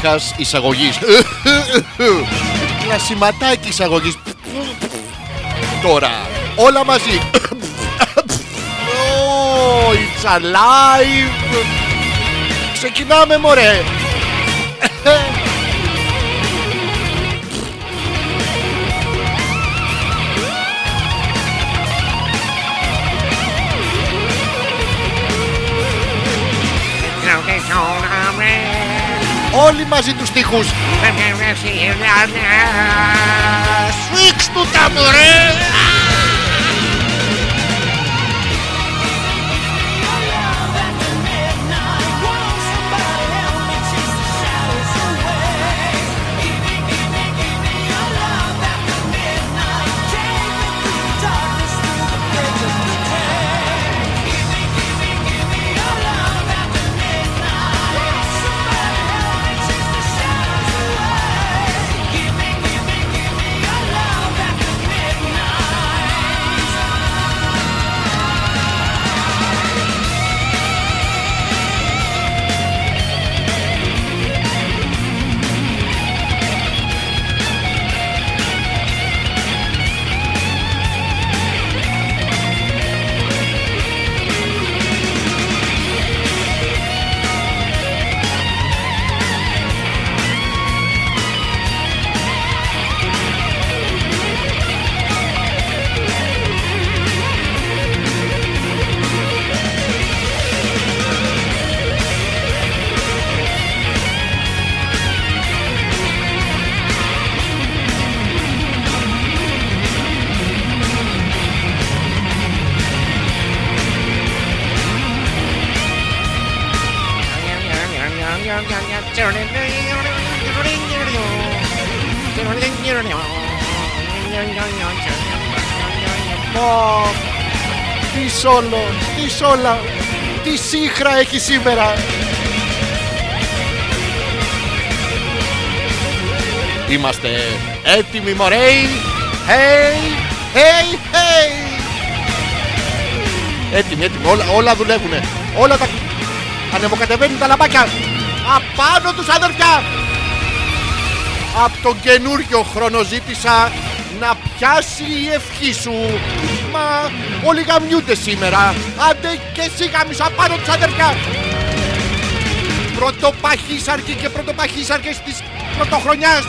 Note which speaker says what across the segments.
Speaker 1: Βήχας εισαγωγής Ένα σηματάκι εισαγωγής τώρα. Όλα μαζί. Oh, it's alive. Ξεκινάμε μωρέ. Όλοι μαζί τους στίχους. Σφίξ του τα μωρέ. Τι σύχρα έχει σήμερα. Είμαστε έτοιμοι μωρέι. Hey, hey, hey. Έτοιμοι, έτοιμοι. Όλα, όλα δουλεύουνε. Όλα τα... Ανεβοκατεβαίνουν τα λαμπάκια. Απάνω τους αδερφιά. Από τον καινούριο χρόνο ζήτησα να πιάσει η ευχή σου. Μα όλοι γαμιούνται σήμερα. Άντε και εσύ γαμίσου απάνω τους αδερφιά. Πρωτοπαχύσαρκοι και πρωτοπαχύσαρκες της πρωτοχρονιάς.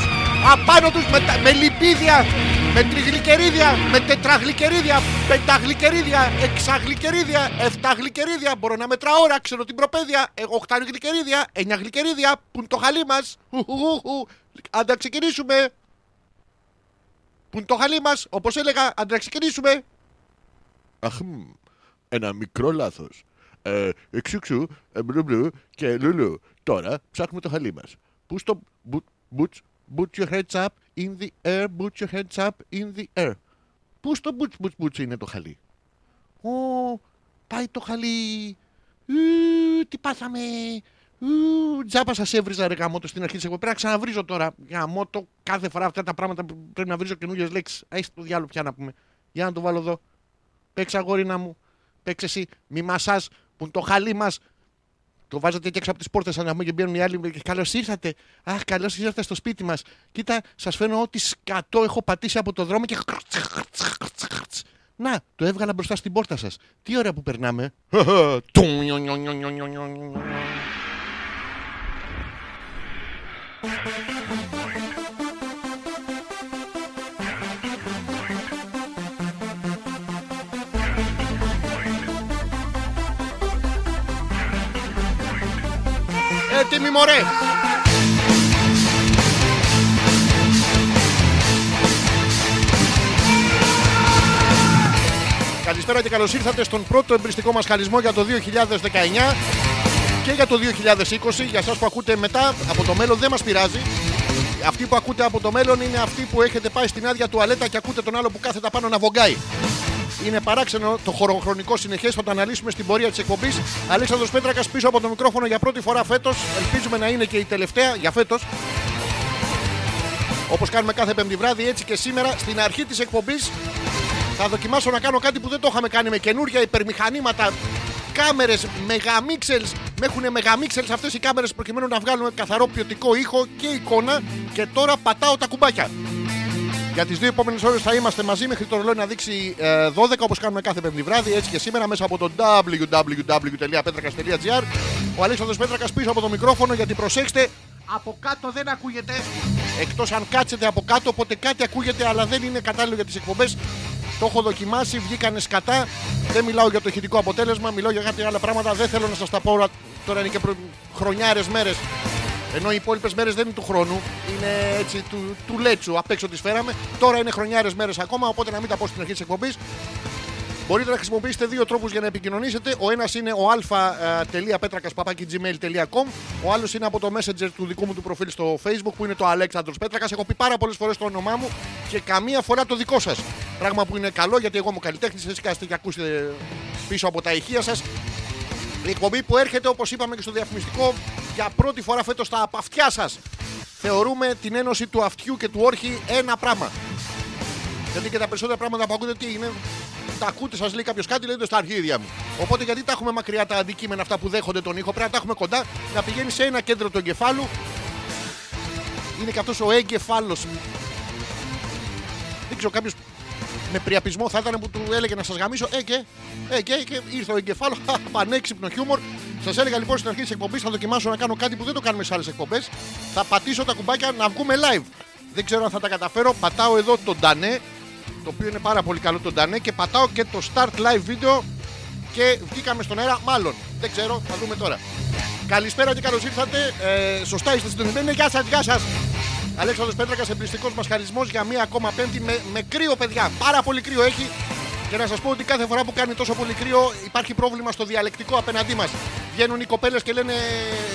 Speaker 1: Απάνω τους με, τα- με λιπίδια, με τριγλικερίδια, με τετραγλικερίδια, πενταγλικερίδια, εξαγλικερίδια, εφταγλικερίδια. Μπορώ να μετράω ώρα, ξέρω την προπαίδεια. Ε, Οχταγλικερίδια, εννιαγλικερίδια, που είναι το χαλί μας. Χουχουχουχου. Άντε να ξεκινήσουμε. Που είναι το χαλί μας, όπως έλεγα, άντε να ξεκινήσουμε. Αχ, μ, ένα μικρό λάθος. Ε, εξουξου, ε, μπλου μπλου και λουλου. Τώρα ψάχνουμε το χαλί μας. Πού στο... Boot, boots, boot your heads up in the air, boot your heads up in the air. Πού στο boots, boots, boots είναι το χαλί; Ω, πάει το χαλί. Ου, τι πάθαμε. Ου, τζάπα σας έβριζα ρε γαμότο στην αρχή της εκπομπής. Πρέπει να ξαναβρίζω τώρα. Γαμότο κάθε φορά αυτά τα πράγματα που πρέπει να βρίζω καινούργιες λέξεις. Άιστε το διάλογο πια να πούμε. Για να το βάλω εδώ. Παίξε αγόρινα μου. Παίξε εσύ. Μη μασάς που είναι το χαλί μας. Το βάζετε και έξω από τις πόρτες σαν να πούμε και μπαίνουν οι άλλοι. Καλώς ήρθατε. Αχ, καλώς ήρθατε στο σπίτι μας. Κοίτα, σας φαίνω ότι σκατό έχω πατήσει από το δρόμο και. Να, το έβγαλα μπροστά στην πόρτα σας. Τι ωραία που περνάμε. Έτοιμοι μωρέ. Καλησπέρα και καλώς ήρθατε στον πρώτο εμπριστικό μας χαλισμό για το 2019 και για το 2020. Για εσάς που ακούτε μετά από το μέλλον δεν μας πειράζει. Αυτοί που ακούτε από το μέλλον είναι αυτοί που έχετε πάει στην άδεια τουαλέτα και ακούτε τον άλλο που κάθεται πάνω να βογκάει. Είναι παράξενο το χωροχρονικό συνεχές. Θα το αναλύσουμε στην πορεία της εκπομπής. Αλέξανδρος Πέτρακας πίσω από το μικρόφωνο για πρώτη φορά φέτος. Ελπίζουμε να είναι και η τελευταία για φέτος. Όπως κάνουμε κάθε πέμπτη βράδυ, έτσι και σήμερα στην αρχή της εκπομπής θα δοκιμάσω να κάνω κάτι που δεν το είχαμε κάνει με καινούργια υπερμηχανήματα. Κάμερες μεγαμίξελς. Με έχουν μεγαμίξελς αυτές οι κάμερες προκειμένου να βγάλουμε καθαρό ποιοτικό ήχο και εικόνα. Και τώρα πατάω τα κουμπάκια. Για τις δύο επόμενες ώρες θα είμαστε μαζί μέχρι το ρολόι να δείξει ε, 12 όπως κάνουμε κάθε πέμπτη βράδυ. Έτσι και σήμερα μέσα από το www.petrakas.gr. Ο Αλέξανδρος Πέτρακας πίσω από το μικρόφωνο γιατί προσέξτε, από κάτω δεν ακούγεται. Εκτός αν κάτσετε από κάτω, οπότε κάτι ακούγεται, αλλά δεν είναι κατάλληλο για τις εκπομπές. Το έχω δοκιμάσει, βγήκανε σκατά. Δεν μιλάω για το ηχητικό αποτέλεσμα, μιλάω για κάτι άλλα πράγματα. Δεν θέλω να σας τα πω τώρα είναι και προ... χρονιάρες μέρες. Ενώ οι υπόλοιπες μέρες δεν είναι του χρόνου, είναι έτσι του, του λέτσου. Απ' έξω τις φέραμε. Τώρα είναι χρονιάρες μέρες ακόμα, οπότε να μην τα πω στην αρχή της εκπομπής. Μπορείτε να χρησιμοποιήσετε δύο τρόπους για να επικοινωνήσετε. Ο ένας είναι ο α.πέτρακα.gmail.com. Ο άλλος είναι από το messenger του δικού μου του προφίλ στο facebook που είναι το Αλέξανδρος Πέτρακας. Έχω πει πάρα πολλές φορές το όνομά μου και καμία φορά το δικό σας. Πράγμα που είναι καλό γιατί εγώ είμαι καλλιτέχνης. Εσείς κάστε και ακούστε πίσω από τα ηχεία σας. Η εκπομπή που έρχεται, όπως είπαμε και στο διαφημιστικό, για πρώτη φορά φέτος στα αυτιά σας. Θεωρούμε την ένωση του αυτιού και του όρχη ένα πράγμα. Γιατί και τα περισσότερα πράγματα που ακούτε τι είναι, τα ακούτε, σας λέει κάποιος κάτι, λέτε στα αρχίδια μου. Οπότε γιατί τα έχουμε μακριά τα αντικείμενα αυτά που δέχονται τον ήχο, πρέπει να τα έχουμε κοντά, να πηγαίνει σε ένα κέντρο του εγκεφάλου. Είναι και αυτός ο εγκεφάλος. Δεν ξέρω, κάποιος με πριαπισμό θα ήταν που του έλεγε να σας γαμίσω. Ε και, ε και, και ήρθε ο εγκεφάλος, πανέξυπνο χιούμορ. Σας έλεγα λοιπόν στην αρχή της εκπομπής θα δοκιμάσω να κάνω κάτι που δεν το κάνουμε σε άλλες εκπομπές. Θα πατήσω τα κουμπάκια να βγούμε live. Δεν ξέρω αν θα τα καταφέρω. Πατάω εδώ τον Ντανέ, το οποίο είναι πάρα πολύ καλό τον Ντανέ και πατάω και το start live video και βγήκαμε στον αέρα. Μάλλον δεν ξέρω, θα δούμε τώρα. Καλησπέρα και καλώς ήρθατε. Ε, σωστά είστε συντονισμένοι. Γεια σας, γεια σας. Αλέξανδρος Πέτρακας, εμπριστικός μας χαρισμός για μία ακόμα πέμπτη με, με κρύο παιδιά. Πάρα πολύ κρύο έχει. Και να σας πω ότι κάθε φορά που κάνει τόσο πολύ κρύο υπάρχει πρόβλημα στο διαλεκτικό απέναντί μας. Βγαίνουν οι κοπέλες και λένε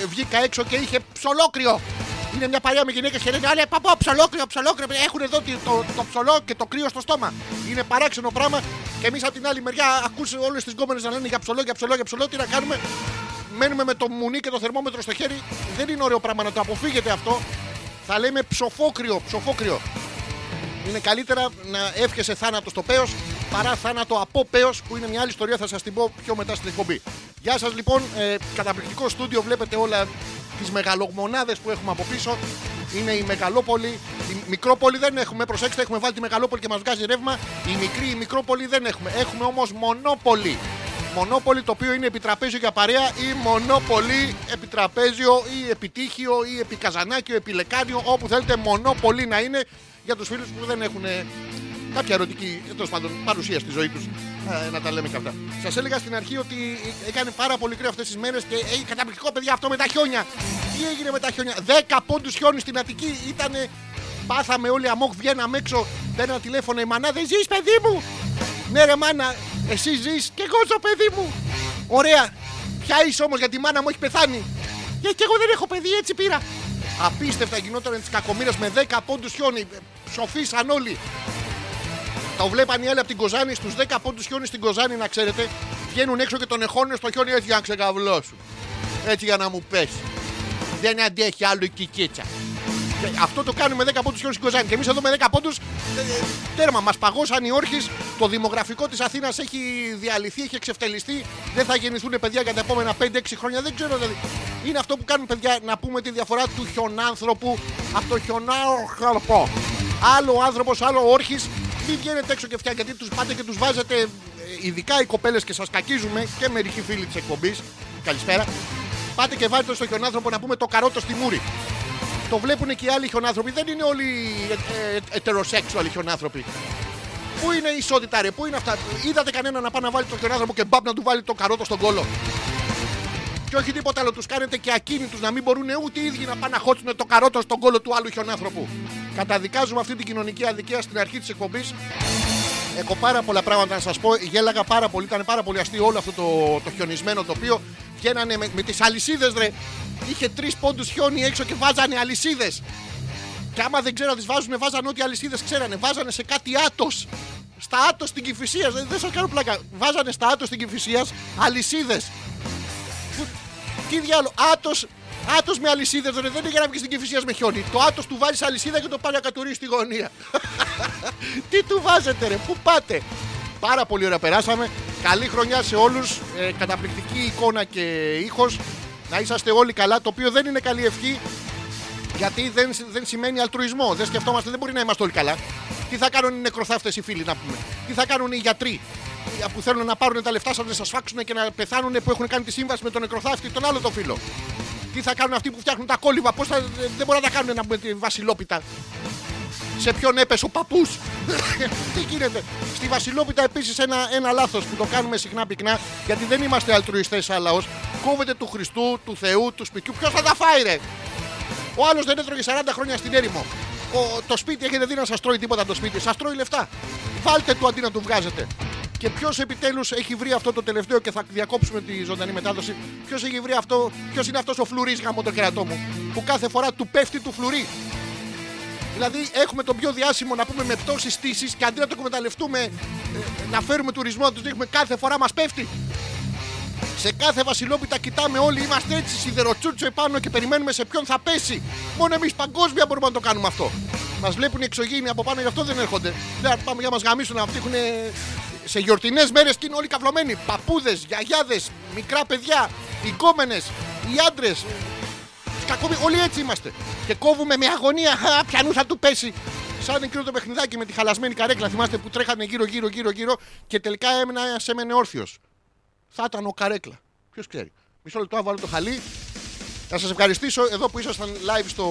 Speaker 1: Βγήκα έξω και είχε ψολόκρυο. Είναι μια παρέα με γυναίκες και λένε Αλέ, παπά, ψολόκρυο, ψολόκρυο. Έχουν εδώ το, το, το ψολό και το κρύο στο στόμα. Είναι παράξενο πράγμα. Και εμείς από την άλλη μεριά ακούσε όλες τις γκόμενες να λένε για ψολό, για ψολό, για ψολό. Τι να κάνουμε; Μένουμε με το μουνί και το θερμόμετρο στο χέρι. Δεν είναι ωραίο πράγμα να το αποφύγετε αυτό. Θα λέμε ψοφόκριο, ψοφόκριο. Είναι καλύτερα να εύχεσαι θάνατο στο πέος παρά θάνατο από πέος που είναι μια άλλη ιστορία. Θα σας την πω πιο μετά στην εκπομπή. Γεια σας λοιπόν, ε, καταπληκτικό στούντιο. Βλέπετε όλα τις μεγαλομονάδες που έχουμε από πίσω. Είναι η Μεγαλόπολη. Η Μικρόπολη δεν έχουμε. Προσέξτε, έχουμε βάλει τη Μεγαλόπολη και μας βγάζει ρεύμα. Η μικρή, η Μικρόπολη δεν έχουμε. Έχουμε όμως Μονόπολη. Μονόπολη το οποίο είναι επιτραπέζιο για παρέα ή μονόπολη επιτραπέζιο ή επιτύχιο ή επικαζανάκιο, επιλεκάνιο, όπου θέλετε μονόπολη να είναι για τους φίλους που δεν έχουν κάποια ερωτική τέλος πάντων παρουσία στη ζωή τους. Ε, να τα λέμε και αυτά. Σας έλεγα στην αρχή ότι έκανε πάρα πολύ κρύο αυτές τις μέρες και έχει καταπληκτικό παιδιά αυτό με τα χιόνια. Τι έγινε με τα χιόνια, 10 πόντους χιόνι στην Αττική ήταν. Πάθαμε όλοι αμόκ, βγαίναμε έξω. Παίρνα τηλέφωνο η μανά, δεν ζεις, παιδί μου; Ναι, ρε μάνα, εσύ ζεις και εγώ ζω, παιδί μου. Ωραία. Ποια είσαι όμως γιατί η μάνα μου έχει πεθάνει. Γιατί εγώ δεν έχω παιδί, έτσι πήρα. Απίστευτα γινόταν τι κακομήρε με 10 πόντους χιόνι. Ψοφήσαν όλοι. Το βλέπαν οι άλλοι από την Κοζάνη στους 10 πόντους χιόνι στην Κοζάνη, να ξέρετε. Βγαίνουν έξω και τον εχώνουν στο χιόνι έτσι για να ξεκαβλώσουν. Έτσι για να μου πέσει. Δεν αντέχει άλλο η κικίτσα. Αυτό το κάνουμε 10 πόντους και στην Κοζάνη. Και εμείς εδώ με 10 πόντους ε, τέρμα. Μας παγώσαν οι όρχες. Το δημογραφικό της Αθήνας έχει διαλυθεί, έχει εξευτελιστεί. Δεν θα γεννηθούν παιδιά για τα επόμενα 5-6 χρόνια. Δεν ξέρω δηλαδή. Είναι αυτό που κάνουν παιδιά να πούμε τη διαφορά του χιονάνθρωπου από το χιονάνθρωπο. Άλλο άνθρωπος, άλλο όρχης. Μην βγαίνετε έξω και φτιάχνετε γιατί τους πάτε και τους βάζετε, ε, ειδικά οι κοπέλες και σας κακίζουμε και μερικοί φίλοι της εκπομπής. Καλησπέρα. Πάτε και βάλετε στο χιονάνθρωπο να πούμε το καρότο στη μούρη. Το βλέπουν και οι άλλοι χιονάνθρωποι. Δεν είναι όλοι ε, ε, ετεροσέξουαλοι χιονάνθρωποι. Πού είναι η ισότητα, ρε, πού είναι αυτά. Είδατε κανένα να πάει να βάλει το χιονάνθρωπο και μπαπ να του βάλει το καρότο στον κόλο. Και όχι τίποτα άλλο, τους κάνετε και ακίνητους να μην μπορούν ούτε οι ίδιοι να πάνε να χώσουν το καρότο στον κόλο του άλλου χιονάνθρωπου. Καταδικάζουμε αυτή την κοινωνική αδικία στην αρχή της εκπομπής. Έχω πάρα πολλά πράγματα να σας πω. Γέλαγα πάρα πολύ, ήταν πάρα πολύ αστείο όλο αυτό το, το χιονισμένο τοπίο. Βγαίνανε με, με τις αλυσίδες, ρε. Είχε τρεις πόντους χιόνι έξω και βάζανε αλυσίδες. Και άμα δεν ξέρω να τις βάζουν, βάζανε ό,τι αλυσίδες ξέρανε. Βάζανε σε κάτι άτος. Στα άτος στην κυφυσίας. Δεν, δεν σας κάνω πλάκα. Βάζανε στα άτος στην κυφυσίας αλυσίδες. Τι διάλογο. Άτος Άτος με αλυσίδες, δεν είναι για να βγεις στην κυφυσία με χιόνι. Το άτος του βάλει αλυσίδα και το πάει να κατουρίσει στη γωνία. Τι του βάζετε, ρε, πού πάτε. Πάρα πολύ ωραία περάσαμε. Καλή χρονιά σε όλους. Ε, καταπληκτική εικόνα και ήχος. Να είσαστε όλοι καλά, το οποίο δεν είναι καλή ευχή γιατί δεν, δεν σημαίνει αλτρουισμό. Δεν σκεφτόμαστε, δεν μπορεί να είμαστε όλοι καλά. Τι θα κάνουν οι νεκροθάφτες οι φίλοι να πούμε. Τι θα κάνουν οι γιατροί που θέλουν να πάρουν τα λεφτά σας να σας φάξουν και να πεθάνουν που έχουν κάνει τη σύμβαση με τον νεκροθάφτη, τον άλλο το φίλο. Τι θα κάνουν αυτοί που φτιάχνουν τα κόλληβα, πώς θα, δεν μπορεί να τα κάνουν με τη Βασιλόπιτα. Σε ποιον έπεσε ο παππούς; Τι γίνεται; Στη Βασιλόπιτα επίσης ένα, ένα λάθος που το κάνουμε συχνά πυκνά γιατί δεν είμαστε αλτρουιστές σαν λαό. Κόβεται του Χριστού, του Θεού, του σπιτιού. Ποιος θα τα φάει, ρε; Ο άλλος δεν έτρωγε 40 χρόνια στην έρημο. Ο, το σπίτι έχετε δει να σας τρώει τίποτα το σπίτι. Σας τρώει λεφτά. Βάλτε του αντί να του βγάζετε. Και ποιος επιτέλους έχει βρει αυτό το τελευταίο και θα διακόψουμε τη ζωντανή μετάδοση. Ποιος έχει βρει αυτό, ποιος είναι αυτός ο φλουρί γάμο το κερατό μου. Που κάθε φορά του πέφτει του φλουρί. Δηλαδή έχουμε τον πιο διάσημο να πούμε με πτώση στήσεις και αντί να το εκμεταλλευτούμε ε, να φέρουμε τουρισμό να τους δείχνουμε κάθε φορά μας πέφτει. Σε κάθε βασιλόπιτα κοιτάμε όλοι, είμαστε έτσι σιδεροτσούτσο επάνω και περιμένουμε σε ποιον θα πέσει. Μόνο εμείς παγκόσμια μπορούμε να το κάνουμε αυτό. Μας βλέπουν οι εξωγήινοι από πάνω, γι' αυτό δεν έρχονται. Δεν πάμε για μας γαμίσουν, αυτοί έχουν σε γιορτινές μέρες και είναι όλοι καυλωμένοι. Παππούδες, γιαγιάδες, μικρά παιδιά, οι κόμενε, οι άντρες. Κακόμοι, όλοι έτσι είμαστε. Και κόβουμε με αγωνία. Α, πιανού θα του πέσει. Σαν εκείνο το παιχνιδάκι με τη χαλασμένη καρέκλα. Θυμάστε που τρέχανε γύρω, γύρω, γύρω, γύρω και τελικά έμενα σε έμενε όρθιος. Θα ήταν ο καρέκλα. Ποιος ξέρει. Μισό λεπτό, βάλω το χαλί. Να σας ευχαριστήσω εδώ που ήσασταν live στο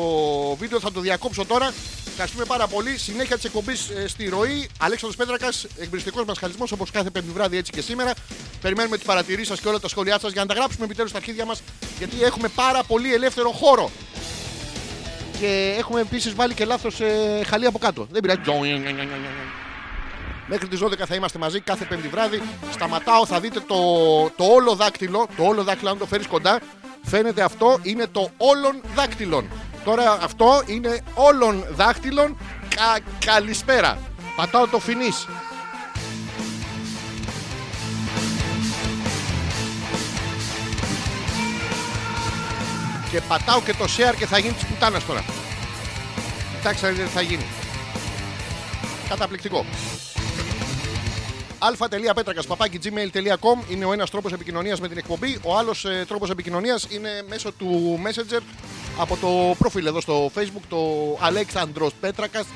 Speaker 1: βίντεο. Θα το διακόψω τώρα. Ευχαριστούμε πάρα πολύ. Συνέχεια της εκπομπής ε, στη ροή. Αλέξανδρος Πέτρακας, εκπληκτικός μα χαλισμό όπως κάθε πέμπτη βράδυ έτσι και σήμερα. Περιμένουμε τις παρατηρήσεις σας και όλα τα σχόλιά σας για να τα γράψουμε επιτέλους στα αρχίδια μας. Γιατί έχουμε πάρα πολύ ελεύθερο χώρο. Και έχουμε επίσης βάλει και λάθος ε, χαλί από κάτω. Δεν πειράζει. Μέχρι τις 12 θα είμαστε μαζί κάθε πέμπτη βράδυ. Σταματάω, θα δείτε το, το όλο δάκτυλο. Το όλο δάκτυλο, αν το φέρεις κοντά, φαίνεται αυτό είναι το όλων δάκτυλων. Τώρα αυτό είναι όλων δάχτυλων. Κα, καλησπέρα. Πατάω το φινής. Και πατάω και το share και θα γίνει της πουτάνας τώρα. Κοιτάξτε τι θα γίνει. Καταπληκτικό αλφα.πέτρακα.gmail.com είναι ο ένας τρόπος επικοινωνίας με την εκπομπή. Ο άλλος ε, τρόπος επικοινωνίας είναι μέσω του Messenger από το προφίλ εδώ στο Facebook, το Αλέξανδρος Πέτρακας.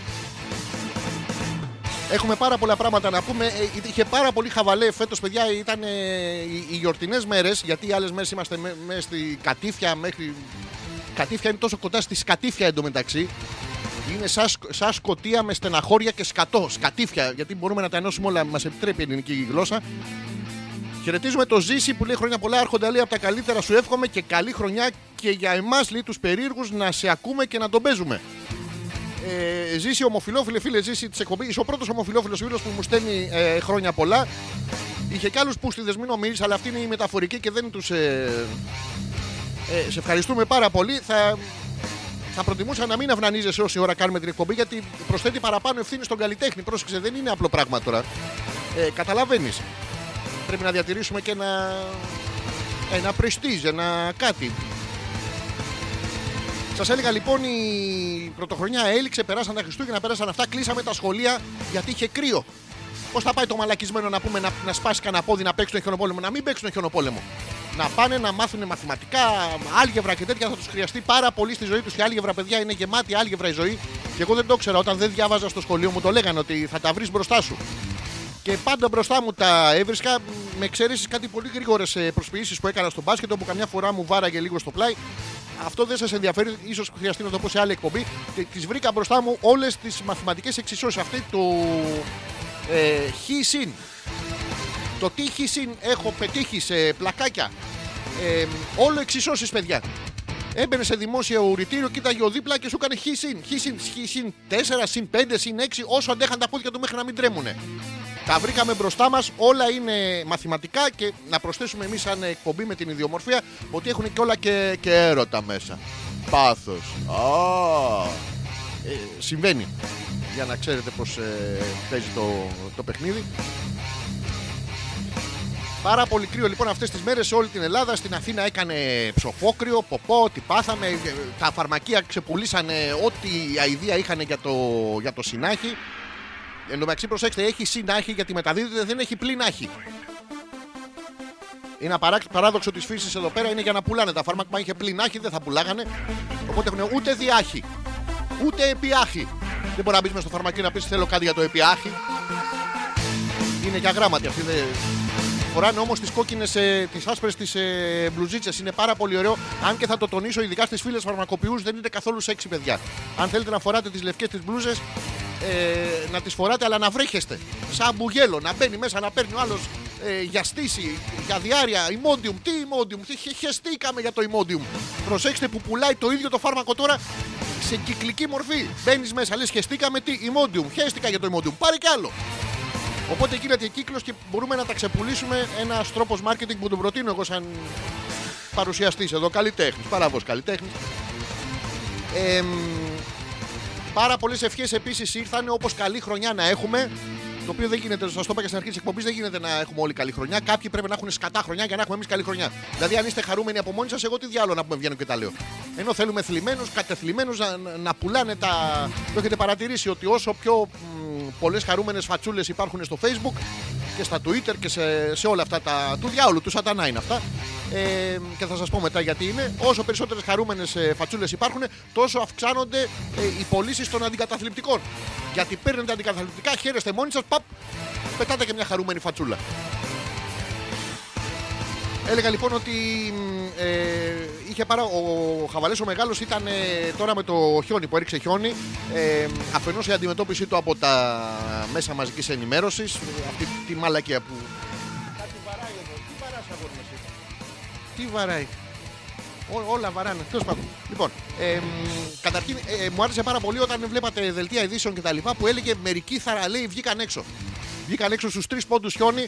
Speaker 1: Έχουμε πάρα πολλά πράγματα να πούμε. Ε, είχε πάρα πολύ χαβαλέ φέτος, παιδιά. Ήταν ε, οι, οι γιορτινές μέρες, γιατί οι άλλες μέρες είμαστε μέσα μες στη κατήφια μέχρι. Κατήφια είναι τόσο κοντά στη σκατήφια εντωμεταξύ. Είναι σαν, σαν σκοτία με στεναχώρια και σκατό. Σκατήφια, γιατί μπορούμε να τα ενώσουμε όλα. Μας επιτρέπει η ελληνική γλώσσα. Χαιρετίζουμε το Ζήση που λέει χρόνια πολλά. Έρχονται λέει από τα καλύτερα. Σου εύχομαι και καλή χρονιά και για εμάς λέει τους περίεργους να σε ακούμε και να τον παίζουμε. Ε, ζήσει ομοφυλόφιλε φίλε, ζήσει της εκπομπής. Είσαι ο πρώτος ομοφυλόφιλος φίλος που μου στέλνει ε, χρόνια πολλά. Είχε κι άλλους που στη δεσμή νομίζεις, αλλά αυτή είναι η μεταφορική και δεν τους. Ε, ε, σε ευχαριστούμε πάρα πολύ. Θα θα προτιμούσα να μην αυνανίζεσαι όση ώρα κάνουμε την εκπομπή γιατί προσθέτει παραπάνω ευθύνη στον καλλιτέχνη. Πρόσεξε, δεν είναι απλό πράγμα τώρα. Ε, Καταλαβαίνεις. Πρέπει να διατηρήσουμε και ένα, ένα πρεστίζ, ένα κάτι. Σας έλεγα λοιπόν η πρωτοχρονιά έληξε, περάσαν τα Χριστούγεννα, πέρασαν αυτά, κλείσαμε τα σχολεία γιατί είχε κρύο. Πώς θα πάει το μαλακισμένο να πούμε να, να σπάσει κανένα πόδι να παίξει τον χιονοπόλεμο, να μην παίξει τον χιονοπόλεμο να πάνε να μάθουν μαθηματικά, άλγευρα και τέτοια. Θα τους χρειαστεί πάρα πολύ στη ζωή τους. Και άλγευρα, παιδιά, είναι γεμάτη άλγευρα η ζωή. Και εγώ δεν το ήξερα. Όταν δεν διάβαζα στο σχολείο μου, το λέγανε ότι θα τα βρεις μπροστά σου. Και πάντα μπροστά μου τα έβρισκα με εξαιρέσεις κάτι πολύ γρήγορες προσποιήσεις που έκανα στο μπάσκετ, όπου καμιά φορά μου βάραγε λίγο στο πλάι. Αυτό δεν σας ενδιαφέρει, ίσως χρειαστεί να το πω σε άλλη εκπομπή. Τις βρήκα μπροστά μου όλες τις μαθηματικές εξισώσεις. Αυτή το ε, χ συν το τι συν έχω πετύχει σε πλακάκια. Ε, όλο εξισώσεις, παιδιά. Έμπαινε σε δημόσιο ουρητήριο, κοίταγε ο δίπλα και σου έκανε χ συν. Χ συν, χ συν 4, συν 5, συν 6, όσο αντέχαν τα πόδια του μέχρι να μην τρέμουνε. Τα βρήκαμε μπροστά μας, όλα είναι μαθηματικά και να προσθέσουμε εμείς σαν εκπομπή με την ιδιομορφία ότι έχουν και όλα και, και έρωτα μέσα. Πάθος. Ε, συμβαίνει. Για να ξέρετε πώς ε, παίζει το, το παιχνίδι. Πάρα πολύ κρύο λοιπόν αυτές τις μέρες σε όλη την Ελλάδα. Στην Αθήνα έκανε ψοφόκρυο, ποπό, τι πάθαμε. Ε, τα φαρμακεία ξεπουλήσανε ό,τι αηδία είχαν για το, για το συνάχη. Εν τω μεταξύ, προσέξτε, έχει συνάχη γιατί μεταδίδεται, δεν έχει πλήν άχη. Είναι ένα παράδοξο της φύσης εδώ πέρα είναι για να πουλάνε τα φάρμακα. Μα είχε πλήν άχη, δεν θα πουλάγανε. Οπότε έχουν ούτε διάχη, ούτε επιάχη. Δεν μπορεί να μπεις μες στο φαρμακείο να πεις θέλω κάτι για το επιάχη. Είναι για γράμματι αυτή. Δεν... Φοράνε όμως τις κόκκινες, τις άσπρες τις ε, μπλουζίτσες. Είναι πάρα πολύ ωραίο. Αν και θα το τονίσω, ειδικά στις φίλες φαρμακοποιούς, δεν είναι καθόλου σεξι, παιδιά. Αν θέλετε να φοράτε τις λευκές τις μπλούζες, ε, να τις φοράτε, αλλά να βρέχεστε. Σαν μπουγέλο, να μπαίνει μέσα, να παίρνει ο άλλος ε, για στήση, για διάρκεια, ημόντιουμ. Τι ημόντιουμ, τι χε- χεστήκαμε για το ημόντιουμ. Προσέξτε που πουλάει το ίδιο το φάρμακο τώρα σε κυκλική μορφή. Μπαίνεις μέσα, λες χεστήκαμε τι ημόντιουμ. Χαίστηκα για το ημόντιουμ. Πάρε κι άλλο. Οπότε γίνεται κύκλος και μπορούμε να τα ξεπουλήσουμε. Ένας τρόπος marketing που τον προτείνω εγώ σαν παρουσιαστής εδώ, καλλιτέχνης. Παραβό καλλιτέχνης. Ε, πάρα πολλές ευχές επίσης ήρθαν όπως καλή χρονιά να έχουμε. Το οποίο δεν γίνεται, σας το είπα και στην αρχή της εκπομπής, δεν γίνεται να έχουμε όλοι καλή χρονιά. Κάποιοι πρέπει να έχουν σκατά χρονιά για να έχουμε εμείς καλή χρονιά. Δηλαδή, αν είστε χαρούμενοι από μόνοι σας, εγώ τι διάλογο να πούμε βγαίνω και τα λέω. Ενώ θέλουμε θλιμμένους, κατεθλιμμένους να, να πουλάνε τα. Το έχετε παρατηρήσει ότι όσο πιο πολλές χαρούμενες φατσούλες υπάρχουν στο Facebook και στα Twitter και σε, σε όλα αυτά τα. του διάολου, του σατανά είναι αυτά. Ε, και θα σας πω μετά γιατί είναι. Όσο περισσότερες χαρούμενες φατσούλες υπάρχουν, τόσο αυξάνονται ε, οι πωλήσεις των αντικαταθλιπτικών. Γιατί παίρνετε αντικαταθλιπτικά, χαίρεστε μόνοι σας, παπ, πετάτε και μια χαρούμενη φατσούλα. Έλεγα λοιπόν ότι ε, είχε πάρα. Ο Χαβαλές ο μεγάλος ήταν ε, τώρα με το χιόνι που έριξε χιόνι. Ε, Αφενός η αντιμετώπιση του από τα μέσα μαζικής ενημέρωσης. Αυτή τη μαλακία που. Κάτι βαράει εδώ. Τι βαράς αγόρι μου, εσύ; Τι βαράει. Ό, όλα βαράνε. Τέλος πάντων. Λοιπόν, ε, καταρχήν ε, μου άρεσε πάρα πολύ όταν βλέπατε δελτία ειδήσεων και τα λοιπά που έλεγε μερικοί θαραλέοι βγήκαν έξω. Βγήκαν έξω στους τρεις πόντους χιόνι.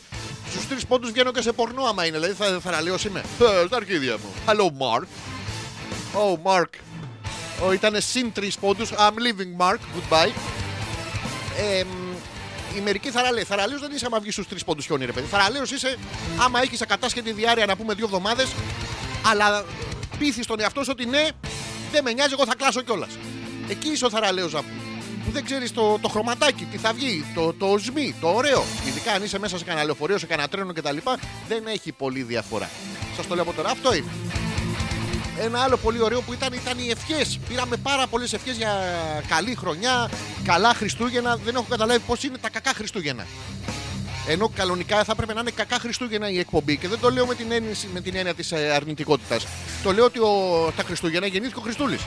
Speaker 1: Στους τρεις πόντους βγαίνω και σε πορνό άμα είναι. Δηλαδή θα θαραλέος είμαι. Ε, στα αρχίδια μου. Hello, Mark. Oh, Mark. Oh, ήταν συν τρεις πόντους. I'm leaving, Mark. Goodbye. Ε, η μερική θαραλέοι. Θαραλέος δεν είσαι άμα βγεις στους τρεις πόντους χιόνι, ρε παιδί. Θαραλέος είσαι άμα έχεις ακατάσχετη διάρκεια να πούμε δύο εβδομάδες. Αλλά πείθεις τον εαυτό σου ότι ναι, δεν με νοιάζει, εγώ θα κλάσω κιόλας. Εκεί είσαι ο θαραλέος που δεν ξέρεις το, το χρωματάκι, τι θα βγει, το, το σμί, το ωραίο. Ειδικά αν είσαι μέσα σε κανένα λεωφορείο, σε κανένα τρένο κτλ. Δεν έχει πολύ διαφορά. Σας το λέω από τώρα. Αυτό είναι. Ένα άλλο πολύ ωραίο που ήταν, ήταν οι ευχές. Πήραμε πάρα πολλές ευχές για καλή χρονιά, καλά Χριστούγεννα. Δεν έχω καταλάβει πώς είναι τα κακά Χριστούγεννα. Ενώ κανονικά θα έπρεπε να είναι κακά Χριστούγεννα η εκπομπή και δεν το λέω με την, έννοια, με την έννοια της αρνητικότητας. Το λέω ότι ο, τα Χριστούγεννα γεννήθηκε ο Χριστούλης.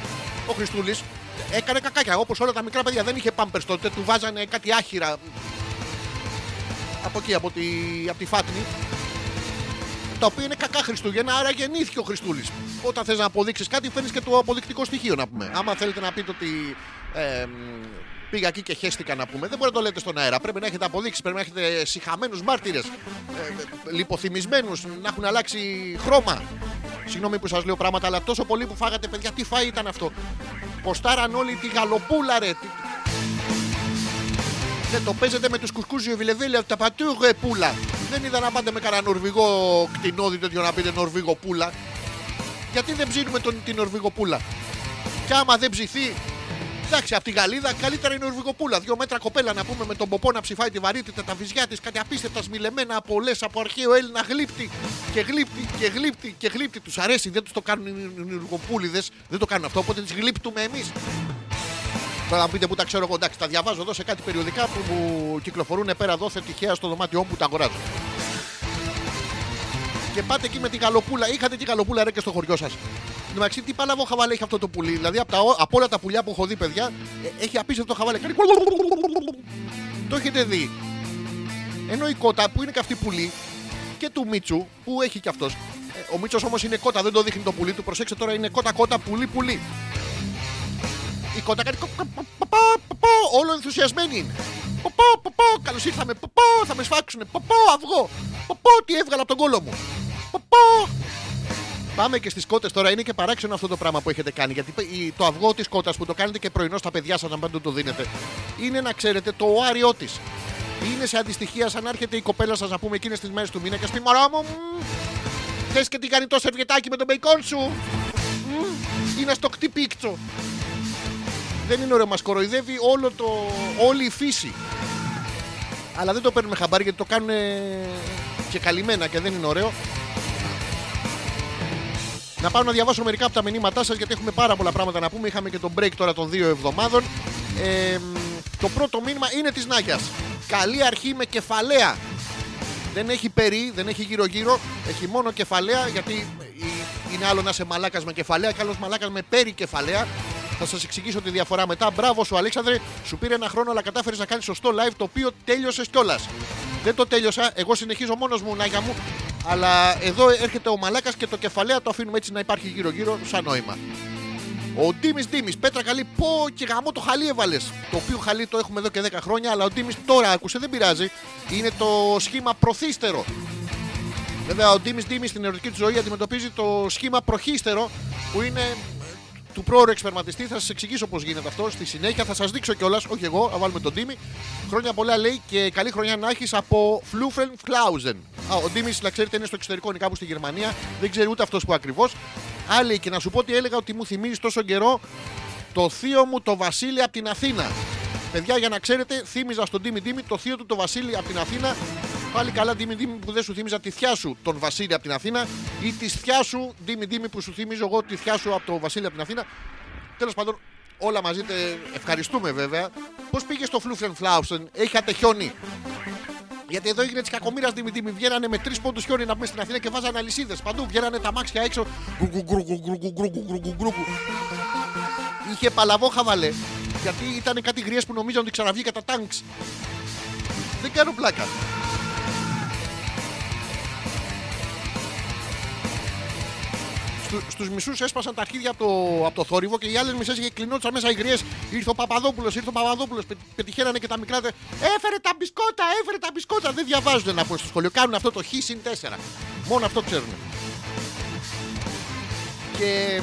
Speaker 1: Ο Χριστούλης έκανε κακάκια όπως όλα τα μικρά παιδιά. Δεν είχε πάμπερ τότε, του βάζανε κάτι άχυρα από εκεί, από τη, από τη Φάτνη. Τα οποία είναι κακά Χριστούγεννα, άρα γεννήθηκε ο Χριστούλης. Όταν θες να αποδείξεις κάτι, φέρνεις και το αποδεικτικό στοιχείο να πούμε. Άμα θέλετε να πείτε ότι ε, πήγα εκεί και χέστηκα να πούμε, δεν μπορεί να το λέτε στον αέρα. Πρέπει να έχετε αποδείξεις, πρέπει να έχετε συχαμένους μάρτυρες, ε, λιποθυμισμένους, να έχουν αλλάξει χρώμα. Συγγνώμη που σας λέω πράγματα, αλλά τόσο πολύ που φάγατε, παιδιά, τι φάει ήταν αυτό. Ποστάραν όλοι τη γαλοπούλα, ρε. Τι... Δεν το παίζετε με τους κουσκούζιο βιλεβίλια, τα πατούγε πούλα. Δεν είδα να πάτε με κανένα νορβηγό κτηνόδι τέτοιο να πείτε νορβηγό πούλα. Γιατί δεν ψήνουμε τον, την νορβηγό πούλα. Και άμα δεν ψηθεί, εντάξει, από τη Γαλλίδα καλύτερα η νορβηγοπούλα. Δύο μέτρα κοπέλα να πούμε με τον ποπό να ψηφάει τη βαρύτητα, τα βυζιά της, κάτι απίστευτα σμιλεμένα από λε από αρχαίο Έλληνα γλύπτη και γλύπτη και γλύπτη και γλύπτη. Τους αρέσει, δεν τους το κάνουν οι νορβηγοπούλιδε, δεν το κάνουν αυτό, οπότε τις γλύπτουμε εμείς. Τώρα να πείτε που τα ξέρω εγώ, εντάξει, τα διαβάζω εδώ σε κάτι περιοδικά που μου κυκλοφορούν πέρα εδώ τυχαία στο δωμάτιό μου που τα αγοράζω. Και πάτε εκεί με τη γαλοπούλα. Είχατε τη γαλοπούλα ρε και στο χωριό σας. Εν τω μεταξύ, τι παλαβό χαβάλε έχει αυτό το πουλί. Δηλαδή, από, τα, από όλα τα πουλιά που έχω δει, παιδιά, ε, έχει απίστευτο χαβάλε. Κάνει... Το έχετε δει. Ενώ η κότα που είναι και αυτή πουλί και του Μίτσου που έχει και αυτός. Ο Μίτσος όμως είναι κότα, δεν το δείχνει το πουλί του. Προσέξτε τώρα, είναι κότα-κότα, πουλί-πουλί. Η κότα κάνει. Όλο ενθουσιασμένη είναι. Ποπό, ποπό, καλώς ήρθαμε. Ποπό, θα με σφάξουνε. Ποπό, αυγό. Ποπό, τι έβγαλα από τον κόλο μου. Ποπό. Πάμε και στις κότες τώρα. Είναι και παράξενο αυτό το πράγμα που έχετε κάνει. Γιατί το αυγό της κότας που το κάνετε και πρωινό στα παιδιά σας, να πάντα το δίνετε, είναι να ξέρετε το οάριό της. Είναι σε αντιστοιχεία σαν να έρχεται η κοπέλα σας να πούμε εκείνες τις μέρες του μήνα και στη μωρά μου. Θες και τι κάνει το σερβιετάκι με τον μπεϊκόν σου. Είναι στο κτυπίκτο. Δεν είναι ωραίο, μας κοροϊδεύει όλο το, όλη η φύση. Αλλά δεν το παίρνουμε χαμπάρι γιατί το κάνουν και καλυμμένα και δεν είναι ωραίο. Να πάω να διαβάσω μερικά από τα μηνύματά σας γιατί έχουμε πάρα πολλά πράγματα να πούμε. Είχαμε και τον break τώρα των δύο εβδομάδων. Ε, Το πρώτο μήνυμα είναι της Νάγια. Καλή αρχή με κεφαλαία. Δεν έχει περί, δεν έχει γύρω-γύρω. Έχει μόνο κεφαλαία γιατί είναι άλλο να είσαι μαλάκας με κεφαλαία και άλλος μαλάκας με περί κεφαλαία. Θα σας εξηγήσω τη διαφορά μετά. Μπράβο σου, Αλέξανδρε. Σου πήρε ένα χρόνο, αλλά κατάφερες να κάνεις σωστό live το οποίο τέλειωσες κιόλας. Δεν το τέλειωσα. Εγώ συνεχίζω μόνος μου, Νάγια μου. Αλλά εδώ έρχεται ο μαλάκας και το κεφαλαία το αφήνουμε έτσι να υπάρχει γύρω-γύρω σαν νόημα. Ο Ντίμης Ντίμης, πέτρα καλή, πω και γαμό το χαλί έβαλες. Το οποίο χαλί το έχουμε εδώ και 10 χρόνια, αλλά ο Ντίμης τώρα άκουσε, δεν πειράζει. Είναι το σχήμα προθύστερο. Βέβαια, ο Ντίμης Ντίμης στην ερωτική του ζωή αντιμετωπίζει το σχήμα προχύστερο, που είναι του πρόωρου εξπερματιστή. Θα σας εξηγήσω πώς γίνεται αυτό στη συνέχεια. Θα σας δείξω κιόλας, όχι εγώ, θα βάλουμε τον Τίμη. Χρόνια πολλά λέει και καλή χρονιά να έχεις από Φλούφεν Φλάουζεν. Ο Τίμης, να ξέρετε, είναι στο εξωτερικό, είναι κάπου στη Γερμανία. Δεν ξέρει ούτε αυτός που ακριβώς. Άλλη και να σου πω ότι έλεγα ότι μου θυμίζει τόσο καιρό το θείο μου το Βασίλη από την Αθήνα. Παιδιά, για να ξέρετε, θύμιζα στον Τίμη Τίμη το θείο του το Βασίλη από την Αθήνα Πάλι καλά, Ντίμη Ντίμη που δεν σου θύμιζα τη θιά σου τον Βασίλη από την Αθήνα ή τη θιά σου, Ντίμη Ντίμη που σου θύμιζω εγώ τη θιά σου από τον Βασίλη από την Αθήνα. Τέλος πάντων, όλα μαζί τε... ευχαριστούμε βέβαια. Πώς πήγε στο Φλούφεν Φλάουσεν, έχατε χιόνι. Γιατί εδώ έγινε της κακομήρα Ντίμη Ντίμη. Βγαίνανε με τρεις πόντους χιόνι να πούμε στην Αθήνα και βάζανε αλυσίδες. Παντού βγαίνανε τα μάξια έξω. Είχε παλαβό χαβαλέ. Γιατί ήταν κάτι γριές που νομίζαν ότι ξαναβγήκα τα τάγκς. Δεν κάνω πλάκα. στου μισούς έσπασαν τα αρχίδια από το, από το θόρυβο και οι άλλες μισές κλεινόντουσαν μέσα οι γριές. Ήρθε ο Παπαδόπουλος, ήρθε ο Παπαδόπουλος. Πετυχαίνανε και τα μικρά. Έφερε τα μπισκότα, έφερε τα μπισκότα. Δεν διαβάζουν να πω στο σχολείο. Κάνουν αυτό το χ συν 4. Μόνο αυτό ξέρουν. Και.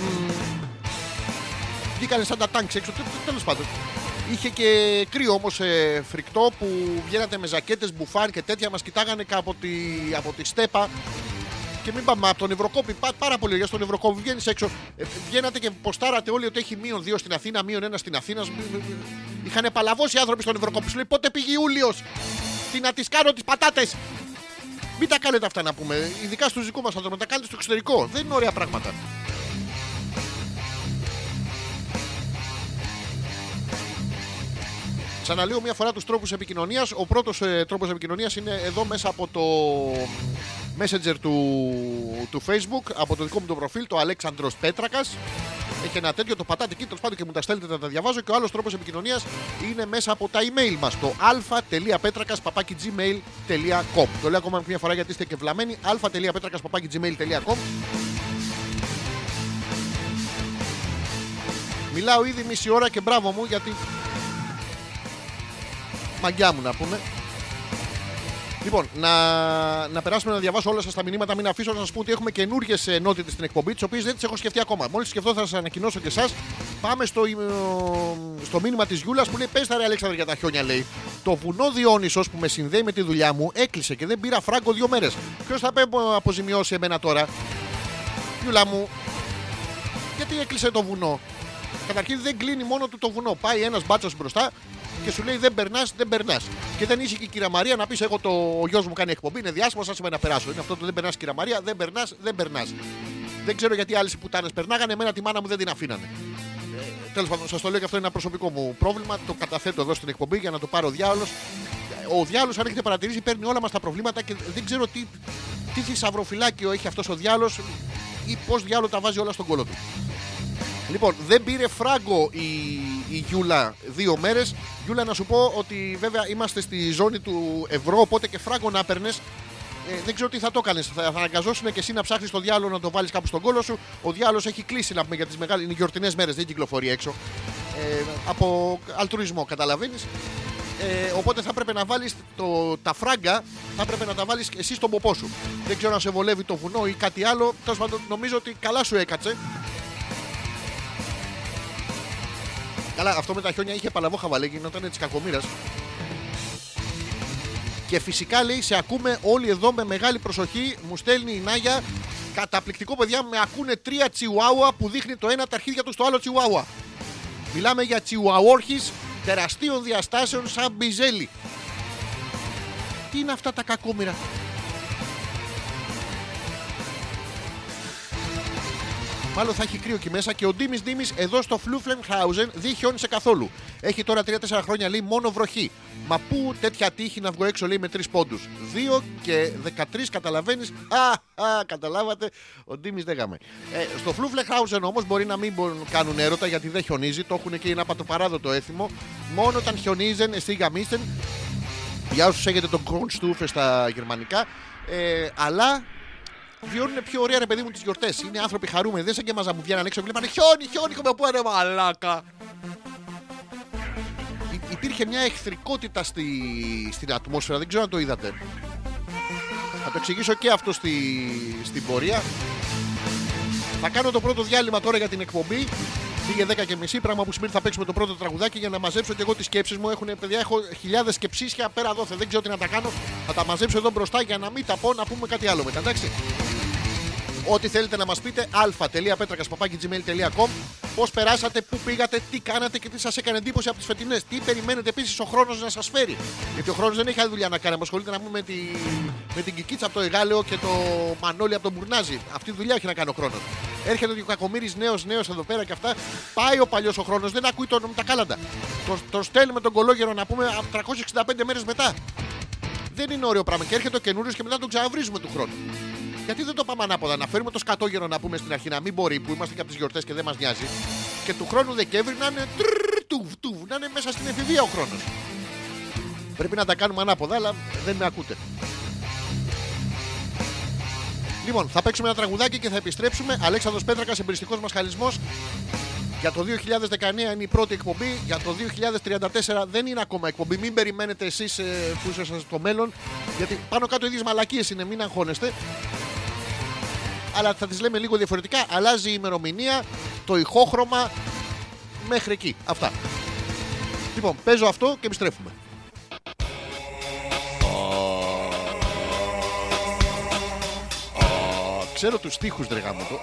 Speaker 1: Βγήκανε σαν τα τάγκς έξω. Τέλος πάντων. Είχε και κρύο όμως ε, φρικτό που βγαίνατε με ζακέτες, μπουφάν και τέτοια. Μας κοιτάγανε από τη, από τη στέπα και μην πάμε από τον Ευρωκόπη. πάρα πολύ για στον Ευρωκόπη. Βγαίνεις έξω. Ε, βγαίνατε και ποστάρατε όλοι ότι έχει μείον δύο στην Αθήνα, μείον ένα στην Αθήνα. Είχαν παλαβώσει οι άνθρωποι στον Ευρωκόπη. Σου λέει πότε πήγε Ιούλιος; Τι να τις κάνω τις πατάτες; Μην τα κάνετε αυτά να πούμε. Ειδικά στους δικούς μας άνθρωπου. Τα κάνετε στο εξωτερικό. Δεν είναι ωραία πράγματα. Ξαναλέω μια φορά τους τρόπους επικοινωνίας. Ο πρώτος ε, τρόπος επικοινωνίας είναι εδώ μέσα από το messenger του, του facebook από το δικό μου το προφίλ, το Αλέξανδρος Πέτρακας. Έχει ένα τέτοιο, το πατάτε εκεί, τέλος πάντων και μου τα στέλνετε να τα διαβάζω. Και ο άλλος τρόπος επικοινωνίας είναι μέσα από τα email μας. Το α.πέτρακα.gmail.com. Το λέω ακόμα μια φορά γιατί είστε και βλαμμένοι. α.πέτρακα.gmail.com. Μιλάω ήδη μισή ώρα και μπράβο μου γιατί. Μαγκιά μου να πούμε. Λοιπόν, να, να περάσουμε να διαβάσω όλα σας τα μηνύματα. Μην αφήσω να σας πω ότι έχουμε καινούργιες ενότητε στην εκπομπή, τις οποίες δεν τις έχω σκεφτεί ακόμα. Μόλις σκεφτώ, θα σας ανακοινώσω και εσά. Πάμε στο, στο μήνυμα της Γιούλας που λέει: Πες τα ρε Αλέξανδρα για τα χιόνια, λέει. Το βουνό Διόνυσος που με συνδέει με τη δουλειά μου έκλεισε και δεν πήρα φράγκο δύο μέρες. Ποιος θα πρέπει να αποζημιώσει εμένα τώρα, Γιούλα μου, γιατί έκλεισε το βουνό; Καταρχήν δεν κλείνει μόνο του το βουνό. Πάει ένας μπάτσος μπροστά και σου λέει δεν περνάς, δεν περνάς. Και δεν είσαι και η κυρία Μαρία να πεις: Εγώ το ο γιος μου κάνει εκπομπή, είναι διάσημο, άσε με να περάσω. Είναι αυτό το δεν περνάς, κυρία Μαρία, δεν περνάς, δεν περνάς. Δεν ξέρω γιατί άλλες πουτάνες περνάγανε, εμένα τη μάνα μου δεν την αφήνανε. Ε, Τέλος πάντων, σας το λέω και αυτό είναι ένα προσωπικό μου πρόβλημα. Το καταθέτω εδώ στην εκπομπή για να το πάρω ο διάολος. Ο διάολος, αν έχετε παρατηρήσει, παίρνει όλα μας τα προβλήματα και δεν ξέρω τι, τι θησαυροφυλάκιο έχει αυτός ο διάολος ή πώς διάολο τα βάζει όλα στον κόλο του. Λοιπόν, δεν πήρε φράγκο η, η Γιούλα δύο μέρες. Γιούλα, να σου πω ότι βέβαια είμαστε στη ζώνη του ευρώ, οπότε και φράγκο να παίρνε. Ε, δεν ξέρω τι θα το έκανε. Θα, θα αναγκαζόσουν και εσύ να ψάχνεις το διάλογο να το βάλεις κάπου στον κόλο σου. Ο διάλογος έχει κλείσει να πούμε για τις μεγάλες. Είναι γιορτινές μέρες, δεν κυκλοφορεί έξω. Ε, από αλτρουισμό, καταλαβαίνεις. Ε, οπότε θα έπρεπε να βάλεις τα φράγκα, θα έπρεπε να τα βάλεις εσύ στον ποπό σου. Δεν ξέρω αν σε βολεύει το βουνό ή κάτι άλλο. Τέλος πάντων, νομίζω ότι καλά σου έκατσε. Καλά, αυτό με τα χιόνια είχε παλαβό χαβαλέ, γινόταν τη κακομήρα. Και φυσικά λέει, σε ακούμε όλοι εδώ με μεγάλη προσοχή. Μου στέλνει η Νάγια. Καταπληκτικό παιδιά, με ακούνε τρία τσιουάουα που δείχνει το ένα τα αρχίδια του στο άλλο τσιουάουα. Μιλάμε για τσιουαόρχη τεραστίων διαστάσεων σαν μπιζέλι. Τι είναι αυτά τα κακόμοιρα; Μάλλον θα έχει κρύο εκεί μέσα και ο Ντίμης Ντίμης εδώ στο Φλούφλενχάουζεν δεν χιόνισε καθόλου. Έχει τώρα 3-4 χρόνια λέει μόνο βροχή. Μα πού τέτοια τύχη να βγω έξω λέει με 3 πόντους; 2 και 13 καταλαβαίνεις; Α, α, καταλάβατε. Ο Ντίμης δεν γάμε. Ε, στο Φλούφλενχάουζεν όμως μπορεί να μην μπορούν, κάνουν έρωτα γιατί δεν χιονίζει. Το έχουν και είναι πατροπαράδοτο έθιμο. Μόνο όταν χιονίζεν, εσύ γαμίστεν. Για όσους έχετε τον Κρουνστούφε στα γερμανικά. Ε, αλλά βιώνουν πιο ωραία ρε παιδί μου τις γιορτές. Είναι άνθρωποι χαρούμενοι. Δεν σαν και εμά να μου βγαίνουν έξω και βλέπανε χιόνι, χιόνι, έχουμε πού ρε μαλάκα. Υ- Υπήρχε μια εχθρικότητα στη, στην ατμόσφαιρα, δεν ξέρω αν το είδατε. Θα το εξηγήσω και αυτό στη, στην πορεία. Θα κάνω το πρώτο διάλειμμα τώρα για την εκπομπή. Πήγε 10 και μισή, πράγμα που σημαίνει θα παίξουμε το πρώτο τραγουδάκι για να μαζέψω και εγώ τις σκέψεις μου. Έχουν, παιδιά, έχω χιλιάδες σκεψίσια πέρα δόθε. Δεν ξέρω τι να τα κάνω. Θα τα μαζέψω εδώ μπροστά για να μην τα πω να πούμε κάτι άλλο μετά, εντάξει. Ό,τι θέλετε να μας πείτε, α.πέτρακα.gmail.com Πώς περάσατε, πού πήγατε, τι κάνατε και τι σας έκανε εντύπωση από τις φετινές. Τι περιμένετε επίσης ο χρόνος να σας φέρει. Γιατί ο χρόνος δεν έχει άλλη δουλειά να κάνει. Απασχολείται να πούμε με, τη, με την Κικίτσα από το Εγάλεο και το Μανόλι από τον Μπουρνάζι. Αυτή τη δουλειά έχει να κάνει ο χρόνος. Έρχεται και ο Κακομήρη νέος νέος εδώ πέρα και αυτά. Πάει ο παλιός ο χρόνος, δεν ακούει τον, τα κάλαντα. Τον, τον στέλνουμε τον κολόγερο να πούμε από 365 μέρες μετά. Δεν είναι ωραίο πράγμα. Και έρχεται ο καινούριος και μετά τον ξαναβρίζουμε του χρόνου. Γιατί δεν το πάμε ανάποδα, να φέρουμε το σκατόγερο να πούμε στην αρχή να μην μπορεί που είμαστε και από τις γιορτές και δεν μας νοιάζει. Και του χρόνου Δεκέμβρη να είναι τρρρρ, τουβ, τουβ, να είναι μέσα στην εφηβεία ο χρόνος. Πρέπει να τα κάνουμε ανάποδα, αλλά δεν με ακούτε. Λοιπόν, θα παίξουμε ένα τραγουδάκι και θα επιστρέψουμε. Αλέξανδρος Πέτρακας, εμπειριστικός μας χαλισμός. Για το 2019 είναι η πρώτη εκπομπή. Για το 2034 δεν είναι ακόμα εκπομπή. Μην περιμένετε εσείς που είσαστε στο μέλλον. Γιατί πάνω κάτω οι ίδιες μαλακίες είναι, μην αγχώνεστε. Αλλά θα τις λέμε λίγο διαφορετικά. Αλλάζει η ημερομηνία, το ηχόχρωμα μέχρι εκεί. Αυτά. Λοιπόν, παίζω αυτό και επιστρέφουμε. Ξέρω τους στίχους ρε γάμο του.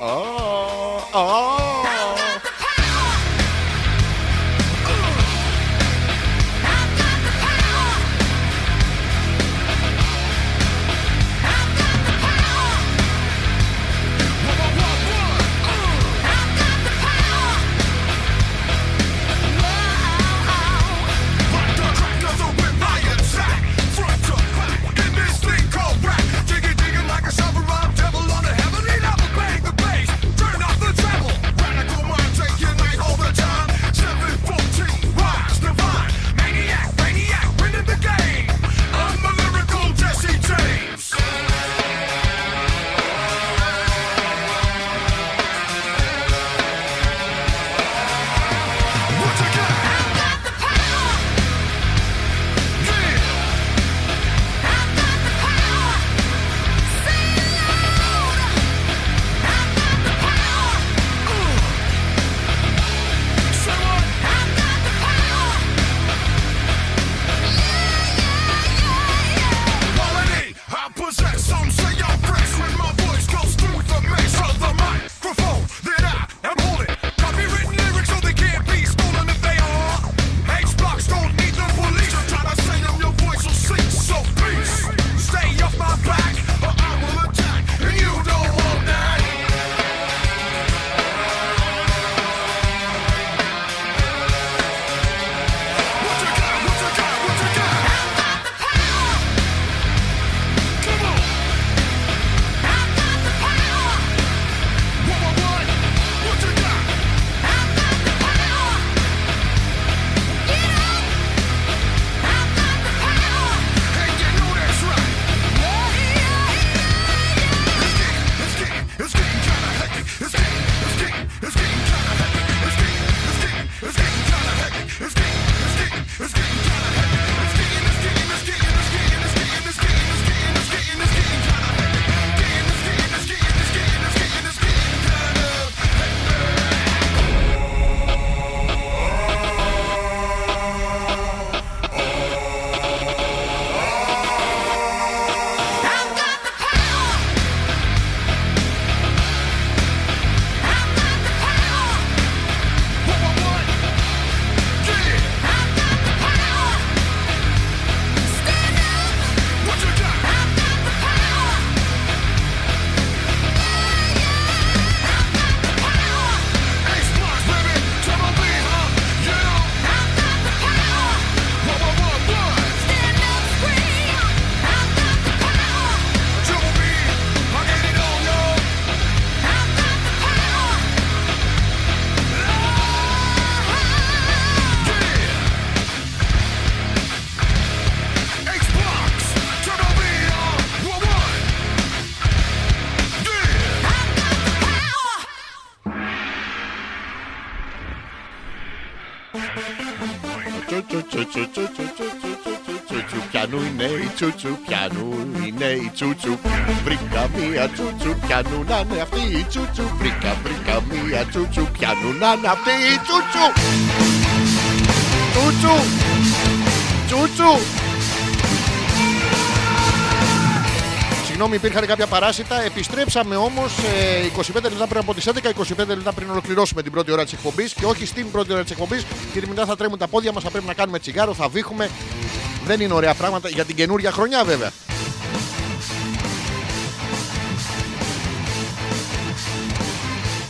Speaker 1: Είναι η τσουτσου πιανού είναι η τσουτσου Βρήκα μία τσουτσου πιανού να είναι αυτή η τσουτσου Βρήκα βρήκα μία τσουτσου πιανού να είναι αυτή η τσουτσου Τσουτσου Τσουτσου Συγγνώμη, υπήρχαν κάποια παράσιτα. Επιστρέψαμε όμως 25 λεπτά πριν από τις 11, 25 λεπτά πριν ολοκληρώσουμε την πρώτη ώρα της εκπομπής. Και όχι στην πρώτη ώρα της εκπομπής, γιατί μετά θα τρέμουν τα πόδια μας, θα πρέπει να κάνουμε τσιγάρο, θα βήχουμε. Δεν είναι ωραία πράγματα για την καινούργια χρονιά βέβαια.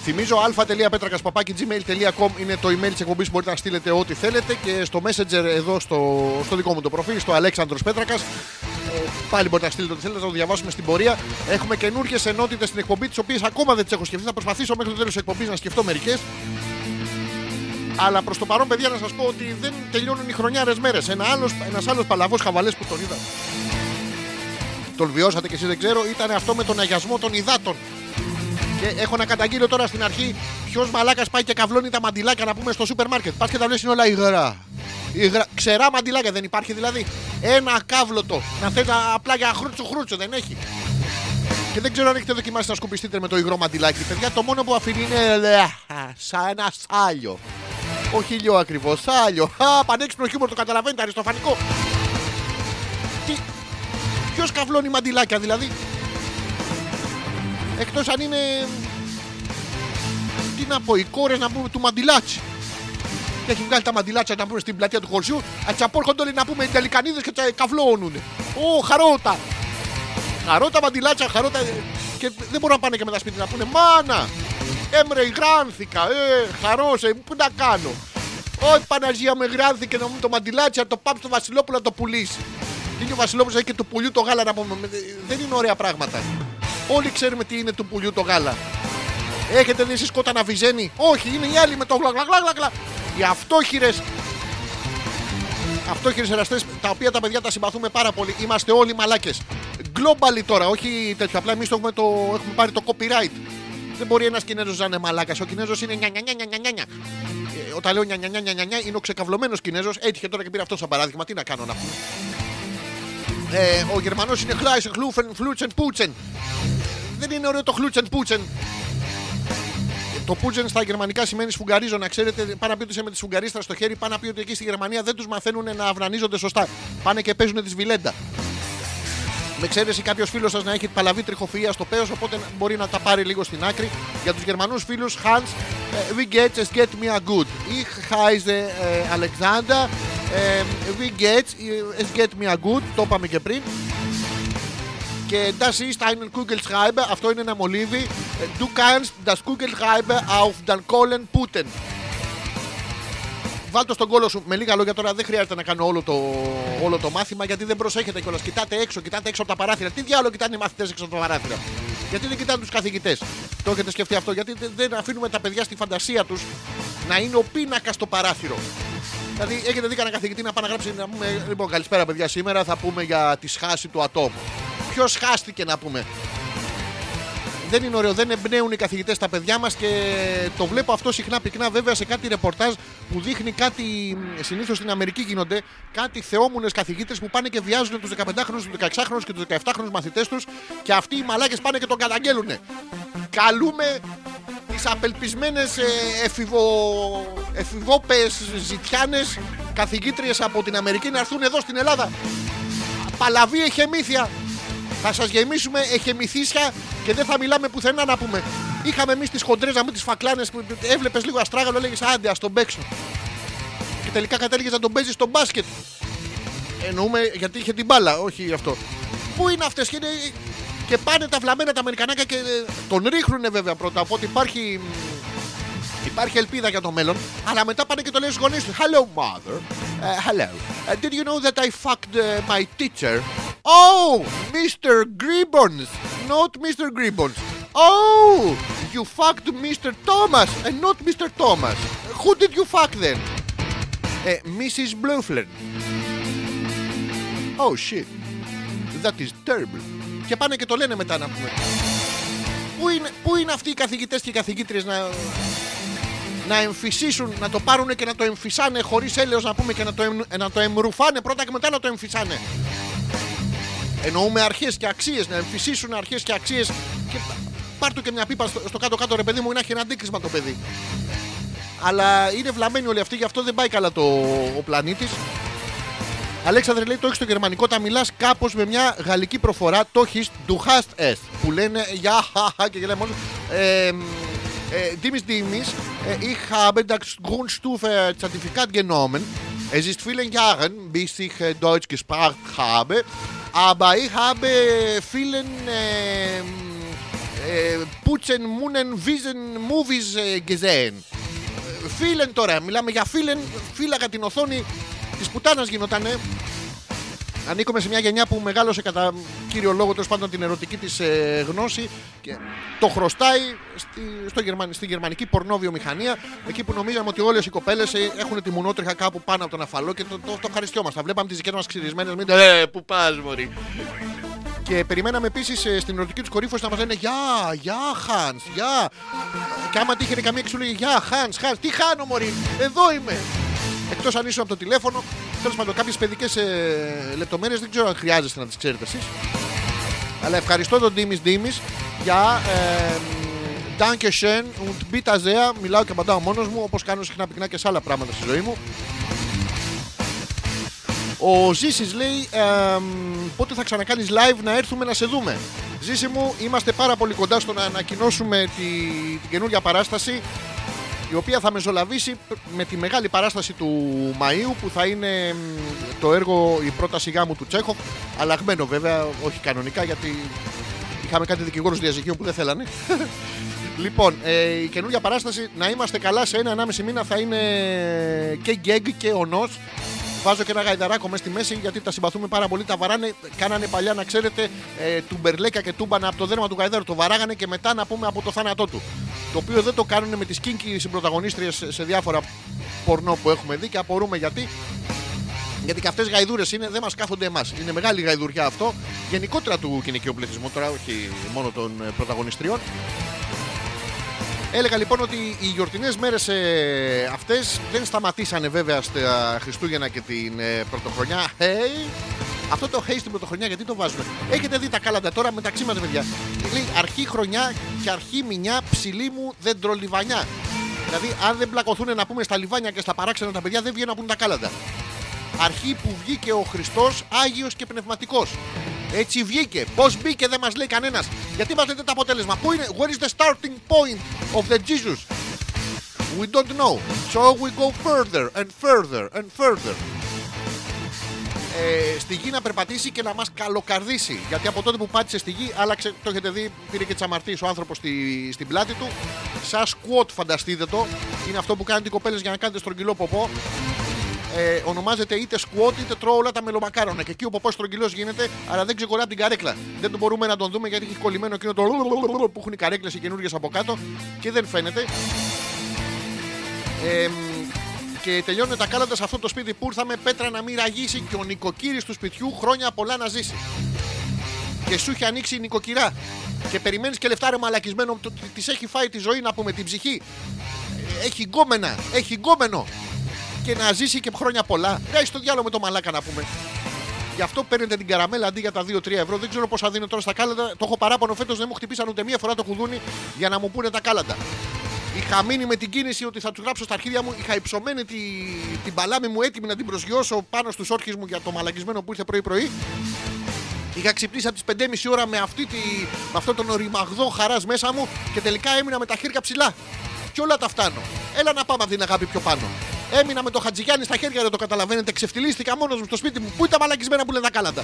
Speaker 1: Θυμίζω α.πέτρακα.gmail.com είναι το email της εκπομπής που μπορείτε να στείλετε ό,τι θέλετε και στο Messenger εδώ στο, στο δικό μου το προφίλ, στο Αλέξανδρος Πέτρακας. Πάλι μπορείτε να στείλετε ό,τι θέλετε, θα το διαβάσουμε στην πορεία. Έχουμε καινούργιες ενότητες στην εκπομπή, τις οποίες ακόμα δεν τις έχω σκεφτεί. Θα προσπαθήσω μέχρι το τέλος της εκπομπής να σκεφτώ μερικές. Αλλά προς το παρόν, παιδιά, να σας πω ότι δεν τελειώνουν οι χρονιάρες μέρες. Ένα άλλος ένας άλλος παλαβός χαβαλές που τον είδα. Τον βιώσατε και εσείς δεν ξέρω, ήταν αυτό με τον αγιασμό των υδάτων. Και έχω να καταγγείλω τώρα στην αρχή ποιος μαλάκας πάει και καβλώνει τα μαντιλάκια να πούμε στο σούπερ μάρκετ. Πας και τα βλέπεις είναι όλα υγρά. υγρά. Ξερά μαντιλάκια δεν υπάρχει δηλαδή. Ένα κάβλωτο. Να θέλει απλά για χρούτσο χρούτσο δεν έχει. Και δεν ξέρω αν έχετε δοκιμάσει να σκουπιστείτε με το υγρό μαντιλάκι. Παιδιά, το μόνο που αφήνει είναι λε, σαν ένα σάλιο. Όχι ηλιό ακριβώς, σάλιο. Α, πανέξυπνο χιούμορ το καταλαβαίνετε, αριστοφανικό. Τι. Ποιος καβλώνει μαντιλάκια δηλαδή; Εκτός αν είναι. Τι να πω, οι κόρες να πούμε του μαντιλάτσι. Και έχει βγάλει τα μαντιλάτσα να πούμε στην πλατεία του χωριού. Ατσαπόρχονται όλοι να πούμε οι τελικανίδες και τα καυλώνουν. Ω, χαρότα. Χαρότα μαντιλάτσα, χαρότα. Και δεν μπορούν να πάνε και με τα σπίτια να πούνε Μάνα! Έμρε, γράνθηκα. Ε, χαρόσε, πού να κάνω. Όχι, Παναγία με γράνθηκε να μου το μαντιλάτσι, να το πάμε στο Βασιλόπουλο να το πουλήσει. Είναι ο Βασιλόπουλος έχει και του πουλιού το γάλα να πούμε. Δεν είναι ωραία πράγματα. Όλοι ξέρουμε τι είναι του πουλιού το γάλα. Έχετε δει εσείς κότα να βυζένει; Όχι, είναι οι άλλοι με το γλαγλαγλαγλα. Οι αυτόχειρε. Αυτόχειρες εραστές, τα οποία τα παιδιά τα συμπαθούμε πάρα πολύ. Είμαστε όλοι μαλάκες. Globally τώρα, όχι τέτοιο. Απλά εμείς έχουμε, το, έχουμε πάρει το copyright. Δεν μπορεί ένα Κινέζο να είναι μαλάκα. Ο Κινέζο είναι νια, νια, νια, νια, νια, νια. Ε, Όταν λέω νια, νια, νια, νια, νια, νια, είναι ο ξεκαυλωμένο Κινέζο. Έτυχε τώρα και πήρε αυτό σαν παράδειγμα. Τι να κάνω να πούμε. Ε, ο Γερμανό είναι Χλάισεν, Χλούφεν, Φλούτσεν, Πούτσεν. Δεν είναι ωραίο το Χλούτσεν, Πούτσεν. Το Πούτσεν στα γερμανικά σημαίνει σφουγγαρίζω. Να ξέρετε, πάνε να πει ότι είσαι με τη σφουγγαρίστρα στο χέρι, πάνε να πει ότι εκεί στη Γερμανία δεν του μαθαίνουν να αυνανίζονται σωστά. Πάνε και παίζουν τη βιλέντα. Με εξαίρεση κάποιος φίλος σας να έχει παλαβή τριχοφυΐα στο πέος, οπότε μπορεί να τα πάρει λίγο στην άκρη. Για τους Γερμανούς φίλους, Hans, ε, we get es get me a good. Ich heiße ε, Alexander, ε, we get es get me a good. Το είπαμε και πριν. Και das ist ein Kugelschreiber, αυτό είναι ένα μολύβι. Ε, Du kannst das Kugelschreiber auf den Kohlen putten. Βάλτε στον κόλο σου με λίγα λόγια τώρα. Δεν χρειάζεται να κάνω όλο το, όλο το μάθημα γιατί δεν προσέχετε κιόλας. Κοιτάτε έξω, κοιτάτε έξω από τα παράθυρα. Τι διάλογο κοιτάνε οι μαθητές έξω από τα παράθυρα. Γιατί δεν κοιτάνε τους καθηγητές. Το έχετε σκεφτεί αυτό. Γιατί δεν- δεν αφήνουμε τα παιδιά στη φαντασία τους να είναι ο πίνακας στο παράθυρο. Δηλαδή, έχετε δει κανένα καθηγητή να πάει να γράψει να πούμε, Λοιπόν, καλησπέρα παιδιά. Σήμερα θα πούμε για τη σχάση του ατόμου. Ποιος χάστηκε να πούμε; Δεν είναι ωραίο, δεν εμπνέουν οι καθηγητές τα παιδιά μας και το βλέπω αυτό συχνά πυκνά βέβαια σε κάτι ρεπορτάζ που δείχνει κάτι. Συνήθως στην Αμερική γίνονται κάτι θεόμουνες καθηγίτε που πάνε και βιάζουν τους 15χρονου, τους 16χρονου και τους 17χρονου μαθητές τους και αυτοί οι μαλάκες πάνε και τον καταγγέλουν. Καλούμε τις απελπισμένες εφηβο... εφηβόπες ζητιάνες καθηγήτριες από την Αμερική να έρθουν εδώ στην Ελλάδα. Παλαβή εχεμήθεια. Θα σας γεμίσουμε εχεμηθήσια και δεν θα μιλάμε πουθενά να πούμε. Είχαμε εμείς τις χοντρές να μην τις φακλάνες που έβλεπες λίγο αστράγαλο, έλεγε άντε, ας τον παίξω. Και τελικά κατέληγες να τον παίζεις στο μπάσκετ. Εννοούμε γιατί είχε την μπάλα, όχι αυτό. Πού είναι αυτές και, είναι... και πάνε τα βλαμμένα τα Αμερικανάκια και ε, τον ρίχνουν βέβαια πρώτα. Οπότε υπάρχει, υπάρχει ελπίδα για το μέλλον. Αλλά μετά πάνε και το λένε στους γονείς του. Hello, mother. Uh, hello. Uh, did you know that I fucked uh, my teacher? Oh, Mr. Gribbons. Not Mr. Gribbons. Oh, you fucked Mr. Thomas and not Mr. Thomas. Who did you fuck then? Uh, Mrs. Blufler. Oh shit. That is terrible. Και πάνε και το λένε μετά να πούμε. Πού είναι, πού είναι αυτοί οι καθηγητές και οι καθηγήτριες να... να εμφυσίσουν, να το πάρουν και να το εμφυσάνε χωρίς έλεος να πούμε και να το, εμ, να το εμρουφάνε πρώτα και μετά να το εμφυσάνε; Εννοούμε αρχές και αξίες, να εμφυσίσουν αρχές και αξίες. Και πάρ' του και μια πίπα στο, στο κάτω-κάτω, ρε παιδί μου, να έχει ένα αντίκρισμα το παιδί. Αλλά είναι βλαμμένοι όλοι αυτοί, γι' αυτό δεν πάει καλά το, ο πλανήτης. Αλέξανδρε λέει το έχεις στο γερμανικό, τα μιλάς κάπως με μια γαλλική προφορά. Το έχεις του hast es που λένε για χαχα και γελάει μόνος. Ε, Dimis Dimis, äh, ich habe das Grundstufe-Zertifikat genommen. Es ist vielen Jahren, bis ich äh, Deutsch gesprochen habe, aber ich habe vielen äh, äh, Putzen, Munnen, Wiesen, Movies äh, gesehen. Φίλεν τώρα, μιλάμε για φίλεν, φύλαγα την οθόνη της πουτάνας γινότανε. Ανήκουμε σε μια γενιά που μεγάλωσε κατά κύριο λόγο τέλος πάντων την ερωτική της ε, γνώση και το χρωστάει στη, στο γερμαν, στη γερμανική πορνόβιομηχανία. Εκεί που νομίζαμε ότι όλες οι κοπέλες έχουν τη μουνότριχα κάπου πάνω από τον αφαλό και το, το, το ευχαριστιόμαστε. Βλέπαμε τις δικέ μας ξυρισμένες. Μην ε, πού πας, Μωρή. Και περιμέναμε επίσης στην ερωτική τους κορύφωση να μας λένε Γεια, γεια, Χάνς, γεια. Και άμα τύχαινε καμία και σου λέει Γεια, Χάνς, Χάνς, τι χάνω, Μωρή, εδώ είμαι. Εκτός αν ήσουν από το τηλέφωνο, τέλος πάντων κάποιες παιδικές ε, λεπτομέρειες δεν ξέρω αν χρειάζεστε να τις ξέρετε εσείς. Αλλά ευχαριστώ τον Ντίμης Ντίμης για ε, Danke schön und bitte sehr. Μιλάω και απαντάω μόνος μου όπως κάνω συχνά πυκνά και σε άλλα πράγματα στη ζωή μου. Ο Ζήσης λέει ε, πότε θα ξανακάνεις live να έρθουμε να σε δούμε; Ζήση μου, είμαστε πάρα πολύ κοντά στο να ανακοινώσουμε τη, την καινούργια παράσταση η οποία θα μεσολαβήσει με τη μεγάλη παράσταση του Μαΐου που θα είναι το έργο η πρόταση γάμου του Τσέχοφ αλλαγμένο βέβαια, όχι κανονικά γιατί είχαμε κάτι δικηγόρους διαζυγίων που δεν θέλανε Λοιπόν, ε, η καινούργια παράσταση να είμαστε καλά σε ένα-ενάμιση μήνα θα είναι και γκέγκ και ονός Βάζω και ένα γαϊδαράκο μέσα στη μέση γιατί τα συμπαθούμε πάρα πολύ. Τα βαράνε, κάνανε παλιά να ξέρετε ε, τουμπερλέκα και τούμπανα από το δέρμα του γαϊδάρου. Το βαράγανε και μετά να πούμε από το θάνατό του. Το οποίο δεν το κάνουν με τις κίνκι συμπροταγωνίστριες σε διάφορα πορνό που έχουμε δει και απορούμε γιατί. Γιατί και αυτές γαϊδούρες είναι, δεν μας κάθονται εμάς. Είναι μεγάλη γαϊδουριά αυτό. Γενικότερα του γυναικείου πληθυσμού, τώρα όχι μόνο των ε, πρωταγωνιστριών. Έλεγα λοιπόν ότι οι γιορτινές μέρες ε, αυτές δεν σταματήσανε βέβαια στα Χριστούγεννα και την ε, Πρωτοχρονιά. Hey, αυτό το hey στην Πρωτοχρονιά γιατί το βάζουμε. Έχετε δει τα κάλαντα τώρα μεταξύ μας, παιδιά. Λέει αρχή χρονιά και αρχή μηνιά ψηλή μου δεντρολιβανιά. Δηλαδή, αν δεν πλακωθούν να πούμε στα λιβάνια και στα παράξενα τα παιδιά, δεν βγαίνουν να πούν τα κάλαντα. Αρχή που βγήκε ο Χριστός Άγιος και Πνευματικός. Έτσι βγήκε. Πώς μπήκε δεν μας λέει κανένας. Γιατί μας λέτε το αποτέλεσμα; Πού είναι, where is the starting point of the Jesus? We don't know. So we go further and further and further. Ε, στη γη να περπατήσει και να μας καλοκαρδίσει. Γιατί από τότε που πάτησε στη γη, άλλαξε, το έχετε δει, πήρε και τις αμαρτίες ο άνθρωπος στη, στην πλάτη του. Σαν squat, φανταστείτε το. Είναι αυτό που κάνετε οι κοπέλες για να κάνετε στρογγυλό ποπό ε, ονομάζεται είτε squat είτε τρώω όλα τα μελομακάρονα. Και εκεί ο ποπός στρογγυλός γίνεται, αλλά δεν ξεκολλά από την καρέκλα. Δεν το μπορούμε να τον δούμε γιατί έχει κολλημένο εκείνο το που έχουν οι καρέκλες οι καινούργιες από κάτω και δεν φαίνεται. Ε, και τελειώνουμε τα κάλαντα σε αυτό το σπίτι που ήρθαμε. Πέτρα να μην ραγίσει και ο νοικοκύρης του σπιτιού χρόνια πολλά να ζήσει. Και σου έχει ανοίξει η νοικοκυρά. Και περιμένεις και λεφτά ρε μαλακισμένο. Τη έχει φάει τη ζωή να πούμε την ψυχή. Ε, έχει γκόμενα. Έχει γκόμενο. Και να ζήσει και χρόνια πολλά. Κάει στο διάλογο με το μαλάκα να πούμε. Γι' αυτό παίρνετε την καραμέλα αντί για τα 2-3 ευρώ. Δεν ξέρω πόσα δίνω τώρα στα κάλαντα. Το έχω παράπονο φέτος, δεν μου χτυπήσαν ούτε μία φορά το κουδούνι για να μου πούνε τα κάλαντα. Είχα μείνει με την κίνηση ότι θα τους γράψω στα αρχίδια μου. Είχα υψωμένη τη, την παλάμη μου έτοιμη να την προσγειώσω πάνω στους όρχες μου για το μαλακισμένο που ήρθε πρωί-πρωί. Είχα ξυπνήσει από τις 5.30 ώρα με, αυτή τη, με αυτόν τον οριμαγδό χαράς μέσα μου και τελικά έμεινα με τα χέρια ψηλά. Και όλα τα φτάνω. Έλα να πάμε από την αγάπη πιο πάνω. Έμεινα με το Χατζηγιάννη στα χέρια, δεν το καταλαβαίνετε. Ξεφτυλίστηκα μόνος μου στο σπίτι μου. Πού ήταν μαλακισμένα που λένε τα κάλαντα.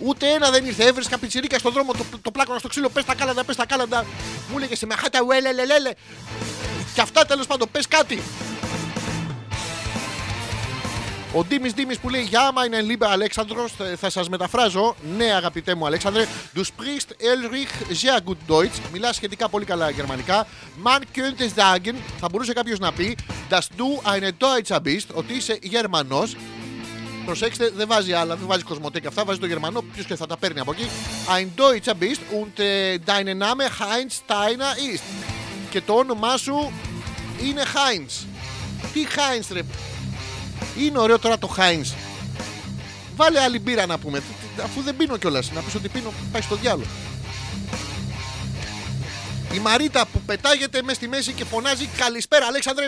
Speaker 1: Ούτε ένα δεν ήρθε. Έβρισκα πιτσιρίκα στον δρόμο, το, το πλάκωνα στο ξύλο. Πες τα κάλαντα, πες τα κάλαντα. Μου έλεγε σε με χάτα ουέλελελέλε. Και αυτά τέλος πάντων, πες κάτι. Ο Ντίμης Ντίμης που λέει Γεια είναι Λίμπε Αλέξανδρος, θα σας μεταφράζω. Ναι, αγαπητέ μου Αλέξανδρε. Du sprichst ehrlich sehr gut Deutsch. Μιλά σχετικά πολύ καλά γερμανικά. Man könnte sagen, θα μπορούσε κάποιος να πει, dass du eine Deutscher bist, ότι είσαι Γερμανός. Προσέξτε, δεν βάζει άλλα, δεν βάζει κοσμοτέ και αυτά, βάζει το Γερμανό. Ποιος και θα τα παίρνει από εκεί. Ein Deutscher bist und äh, deine Name Heinz Steiner ist. Και το όνομά σου είναι Heinz. Τι Heinz ρε; Είναι ωραίο τώρα το Heinz. Βάλε άλλη μπύρα να πούμε. Τι- τι- Αφού δεν πίνω κιόλας. Να πεις ότι πίνω, πάει στο διάλογο. Η Μαρίτα που πετάγεται μες στη μέση και φωνάζει Καλησπέρα, Αλέξανδρε.